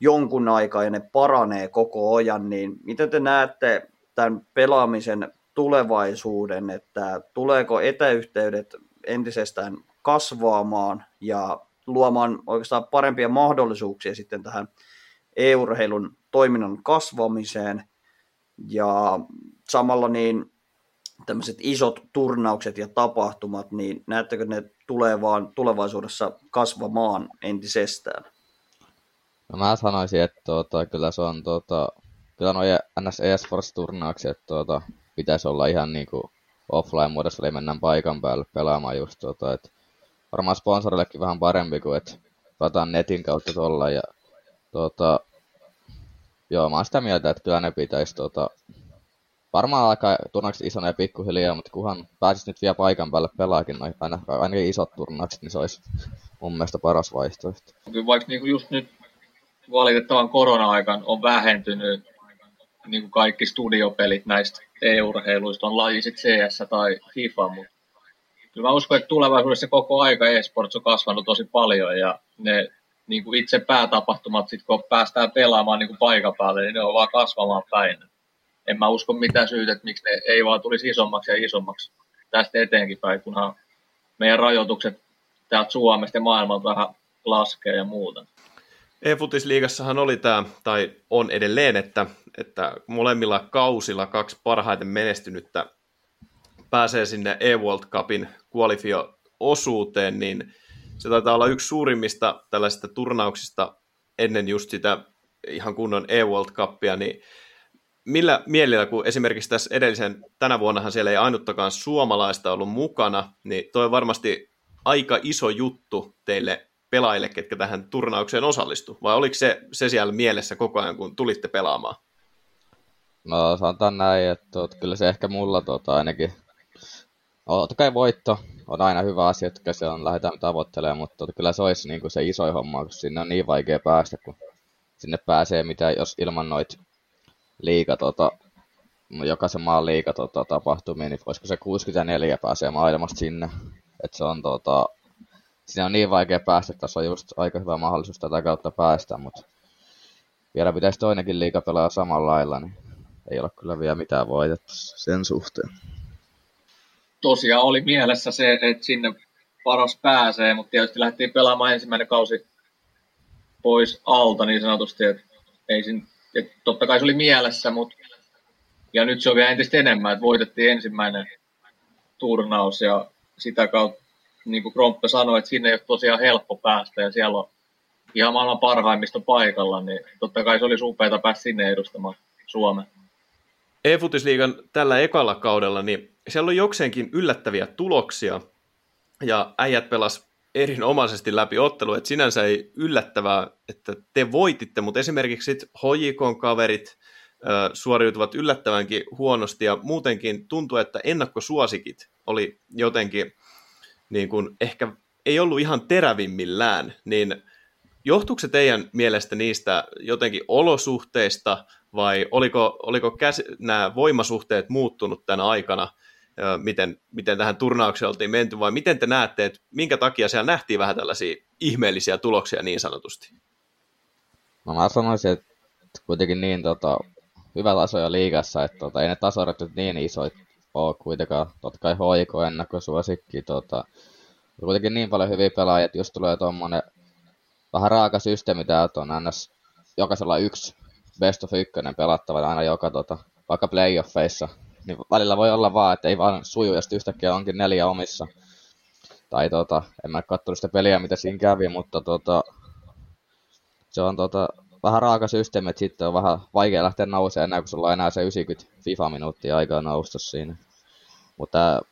jonkun aikaa ja ne paranee koko ajan, niin miten te näette tämän pelaamisen tulevaisuuden, että tuleeko etäyhteydet entisestään kasvaamaan ja luomaan oikeastaan parempia mahdollisuuksia sitten tähän e-urheilun toiminnan kasvamiseen ja samalla niin tämmöiset isot turnaukset ja tapahtumat, niin näettekö ne tulee vaan tulevaisuudessa kasvamaan entisestään? No mä sanoisin, että tuota, kyllä se on tuota, kyllä nuo NS eSports-turnaukset tuota, pitäisi olla ihan niinku offline-muodossa, eli mennään paikan päälle pelaamaan just tuota, että varmaan sponsorillekin vähän parempi kuin, että pelataan netin kautta tuolla ja tuota, Joo, mä oon sitä mieltä, että kyllä ne pitäisi tota, varmaan alkaa turnaukset isonee pikkuhiljaa, mutta kunhan pääsis nyt vielä paikan päälle pelaakin, aina, ainakin isot turnaukset, niin se olisi mun mielestä paras vaihtoehto. Kyllä vaikka niin just nyt valitettavan korona-aikan on vähentynyt niin kuin kaikki studiopelit näistä e-urheiluista, on laji CS tai FIFA, mutta kyllä mä uskon, että tulevaisuudessa koko aika e-sports on kasvanut tosi paljon ja ne niin kuin itse päätapahtumat, sit kun päästään pelaamaan niin kuin paikan päälle, niin ne on vaan kasvamaan päin. En mä usko mitään syytä, että miksi ne ei vaan tulisi isommaksi ja isommaksi tästä eteenkin päin, kunhan meidän rajoitukset täältä Suomesta ja maailmalta vähän laskee ja muuta. E-futisliigassahan oli tämä, tai on edelleen, että, että molemmilla kausilla kaksi parhaiten menestynyttä pääsee sinne E-World Cupin qualifio-osuuteen, niin se taitaa olla yksi suurimmista tällaisista turnauksista ennen just sitä ihan kunnon E-World Cupia, niin millä mielellä, kun esimerkiksi tässä edellisen, tänä vuonnahan siellä ei ainuttakaan suomalaista ollut mukana, niin toi on varmasti aika iso juttu teille pelaajille, ketkä tähän turnaukseen osallistu, vai oliko se, se siellä mielessä koko ajan, kun tulitte pelaamaan? No sanotaan näin, että, että kyllä se ehkä mulla tota, ainakin totta kai voitto on aina hyvä asia, että se on, lähdetään tavoittelemaan, mutta tota, kyllä se olisi niin kuin se iso homma, kun sinne on niin vaikea päästä, kun sinne pääsee, mitä jos ilman noit liiga, tota, jokaisen maan liiga tota, tapahtumia, niin voisiko se 64 pääsee maailmasta sinne. Et se on, tota, sinne on niin vaikea päästä, että tässä on just aika hyvä mahdollisuus tätä kautta päästä, mutta vielä pitäisi toinenkin liiga pelaa samalla lailla, niin ei ole kyllä vielä mitään voitettu sen suhteen. Tosiaan oli mielessä se, että sinne paras pääsee, mutta tietysti lähdettiin pelaamaan ensimmäinen kausi pois alta niin sanotusti, että ei sin, että totta kai se oli mielessä, mutta ja nyt se on vielä entistä enemmän, että voitettiin ensimmäinen turnaus ja sitä kautta, niin kuin Krompe sanoi, että sinne ei ole tosiaan helppo päästä ja siellä on ihan maailman parhaimmista paikalla, niin totta kai se oli upeata päästä sinne edustamaan Suomea. E-futisliigan tällä ekalla kaudella, niin siellä on jokseenkin yllättäviä tuloksia, ja äijät pelas erinomaisesti läpi ottelu, että sinänsä ei yllättävää, että te voititte, mutta esimerkiksi HJKn kaverit suoriutuvat yllättävänkin huonosti, ja muutenkin tuntuu, että ennakkosuosikit oli jotenkin niin kuin ehkä ei ollut ihan terävimmillään, niin johtuuko se teidän mielestä niistä jotenkin olosuhteista, vai oliko, oliko käs, nämä voimasuhteet muuttunut tänä aikana, miten, miten tähän turnaukseen oltiin menty, vai miten te näette, että minkä takia siellä nähtiin vähän tällaisia ihmeellisiä tuloksia niin sanotusti? No mä sanoisin, että kuitenkin niin tota, hyvä taso jo liigassa, että tota, ei ne tasorot nyt niin isoit ole kuitenkaan. Totta kai HIK ennakkosuosikki, tota, kuitenkin niin paljon hyviä pelaajia, että jos tulee tuommoinen vähän raaka systeemi täältä on aina jokaisella yksi best of ykkönen pelattava aina joka tota, vaikka playoffeissa, niin välillä voi olla vaan, että ei vaan suju, ja yhtäkkiä onkin neljä omissa. Tai tota, en mä katsonut sitä peliä, mitä siinä kävi, mutta tota, se on tota, vähän raaka systeemi, että sitten on vähän vaikea lähteä nousemaan enää, kun sulla on enää se 90 FIFA-minuuttia aikaa nousta siinä. Mutta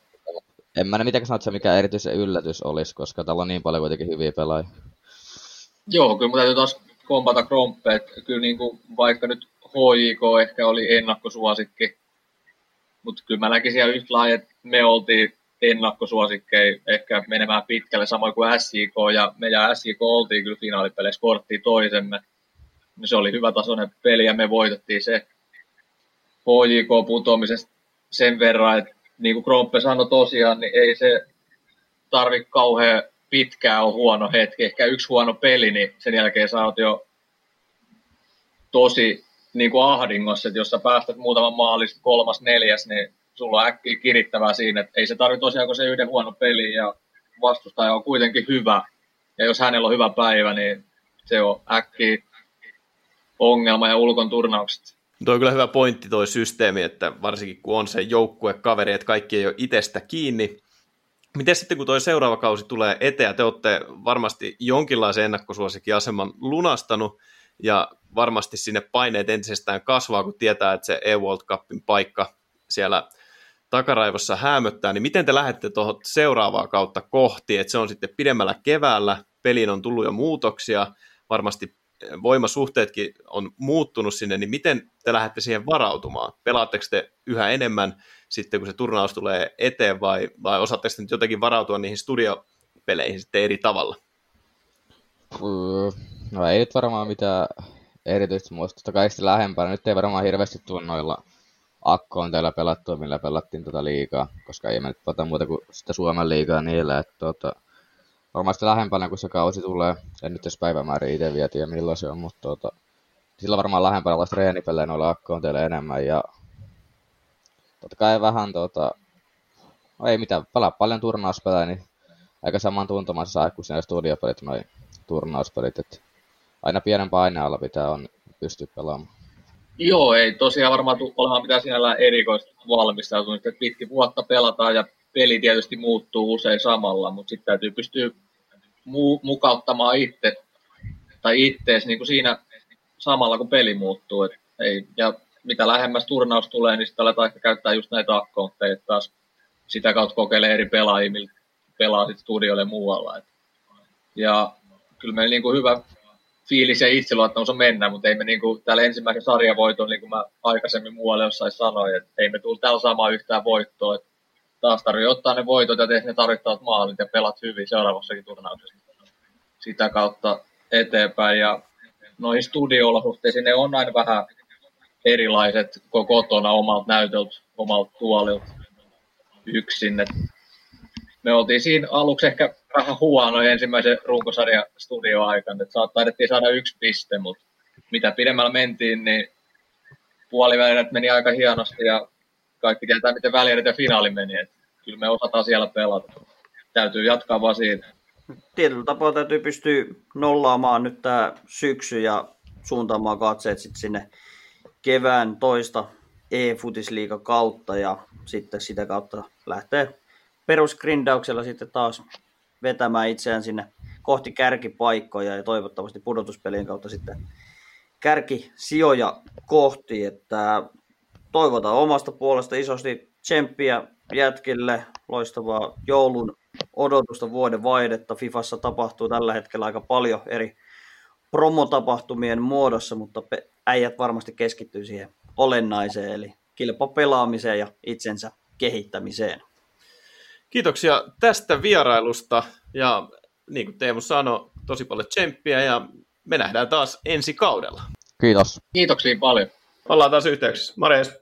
en mä mitenkään sano, että se mikä erityisen yllätys olisi, koska täällä on niin paljon kuitenkin hyviä pelaajia. Joo, kyllä mun täytyy taas kompata Krompe, kyllä niin kuin, vaikka nyt HJK ehkä oli ennakkosuosikki, mutta kyllä mä näkisin ihan yhtä lailla, että me oltiin ennakkosuosikkeja ehkä menemään pitkälle, samoin kuin SJK, ja me ja SJK oltiin kyllä finaalipeleissä korttiin toisemme. Se oli hyvä tasoinen peli, ja me voitettiin se HJK putoamisesta sen verran, että niin kuin Krompe sanoi tosiaan, niin ei se tarvi kauhean pitkään on huono hetki, ehkä yksi huono peli, niin sen jälkeen sä oot jo tosi niin kuin ahdingossa, että jos sä päästät muutaman maalista kolmas, neljäs, niin sulla on äkkiä kirittävää siinä, että ei se tarvitse tosiaan se yhden huono peli ja vastustaja on kuitenkin hyvä. Ja jos hänellä on hyvä päivä, niin se on äkkiä ongelma ja ulkon turnaukset. Tuo on kyllä hyvä pointti toi systeemi, että varsinkin kun on se joukkue kaveri, että kaikki ei ole itsestä kiinni. Miten sitten kun tuo seuraava kausi tulee eteen, te olette varmasti jonkinlaisen ennakkosuosikin-aseman lunastanut, ja varmasti sinne paineet entisestään kasvaa, kun tietää, että se E-World Cupin paikka siellä takaraivossa hämöttää, niin miten te lähdette tuohon seuraavaa kautta kohti, että se on sitten pidemmällä keväällä, peliin on tullut jo muutoksia, varmasti voimasuhteetkin on muuttunut sinne, niin miten te lähdette siihen varautumaan? Pelaatteko te yhä enemmän sitten, kun se turnaus tulee eteen, vai, vai osaatteko te nyt jotenkin varautua niihin studiopeleihin sitten eri tavalla? No ei nyt varmaan mitään erityistä muistusta kaikista lähempänä. Nyt ei varmaan hirveästi tule noilla akkoon teillä pelattua, millä pelattiin tota liikaa, koska ei me nyt pata muuta kuin sitä Suomen liigaa niillä. Että tota, varmasti lähempänä, kun se kausi tulee. En nyt jos päivämäärä itse vielä tiedä, milloin se on, mutta tota, sillä varmaan lähempänä olla treenipelejä noilla akkoon teille enemmän. Ja totta kai vähän tota, no ei mitään, pelaa paljon turnauspelejä, niin aika saman tuntumaan saa kuin siinä studiopelit, noin turnauspelit. Että aina pienen painealla pitää on pystyä pelaamaan. Joo, ei tosiaan varmaan olemaan mitään sinällään erikoista valmistautumista. Pitkin vuotta pelataan ja peli tietysti muuttuu usein samalla, mutta sitten täytyy pystyä mu- mukauttamaan itse tai ittees niin kuin siinä samalla, kun peli muuttuu. Et ei, ja mitä lähemmäs turnaus tulee, niin sitten aletaan ehkä käyttää just näitä akkontteja, taas sitä kautta kokeilee eri pelaajia, millä pelaa sitten studioille muualla. Et. Ja kyllä meillä niin kuin hyvä fiilis ja itseluottamus on mennä, mutta ei me niin kuin, täällä ensimmäisen sarjavoiton, niin kuin mä aikaisemmin muualle jossain sanoin, että ei me tule täällä saamaan yhtään voittoa. Että taas tarvii ottaa ne voitot ja tehdä ne tarvittavat maalit ja pelat hyvin seuraavassakin turnauksessa. Sitä kautta eteenpäin. Ja noihin studio-olosuhteisiin ne on aina vähän erilaiset kotona omalta näytöltä, omalta tuolilta yksin. Et me oltiin siinä aluksi ehkä vähän huono ensimmäisen runkosarjan studioaikana, että taidettiin saada yksi piste, mutta mitä pidemmällä mentiin, niin puolivälierät meni aika hienosti ja kaikki tietää, miten välierit ja finaali meni. Et kyllä me osataan siellä pelata. Täytyy jatkaa vaan siitä. Tietyllä tapaa täytyy pystyä nollaamaan nyt tämä syksy ja suuntaamaan katseet sitten sinne kevään toista e-futisliiga kautta ja sitten sitä kautta lähtee perusgrindauksella sitten taas vetämään itseään sinne kohti kärkipaikkoja ja toivottavasti pudotuspelien kautta sitten kärkisijoja kohti, että toivotaan omasta puolesta isosti tsemppiä jätkille, loistavaa joulun odotusta vuoden vaihdetta. Fifassa tapahtuu tällä hetkellä aika paljon eri promotapahtumien muodossa, mutta äijät varmasti keskittyy siihen olennaiseen, eli kilpapelaamiseen ja itsensä kehittämiseen. Kiitoksia tästä vierailusta ja niin kuin Teemu sanoi, tosi paljon tsemppiä ja me nähdään taas ensi kaudella. Kiitos. Kiitoksia paljon. Ollaan taas yhteyksissä. Morjens.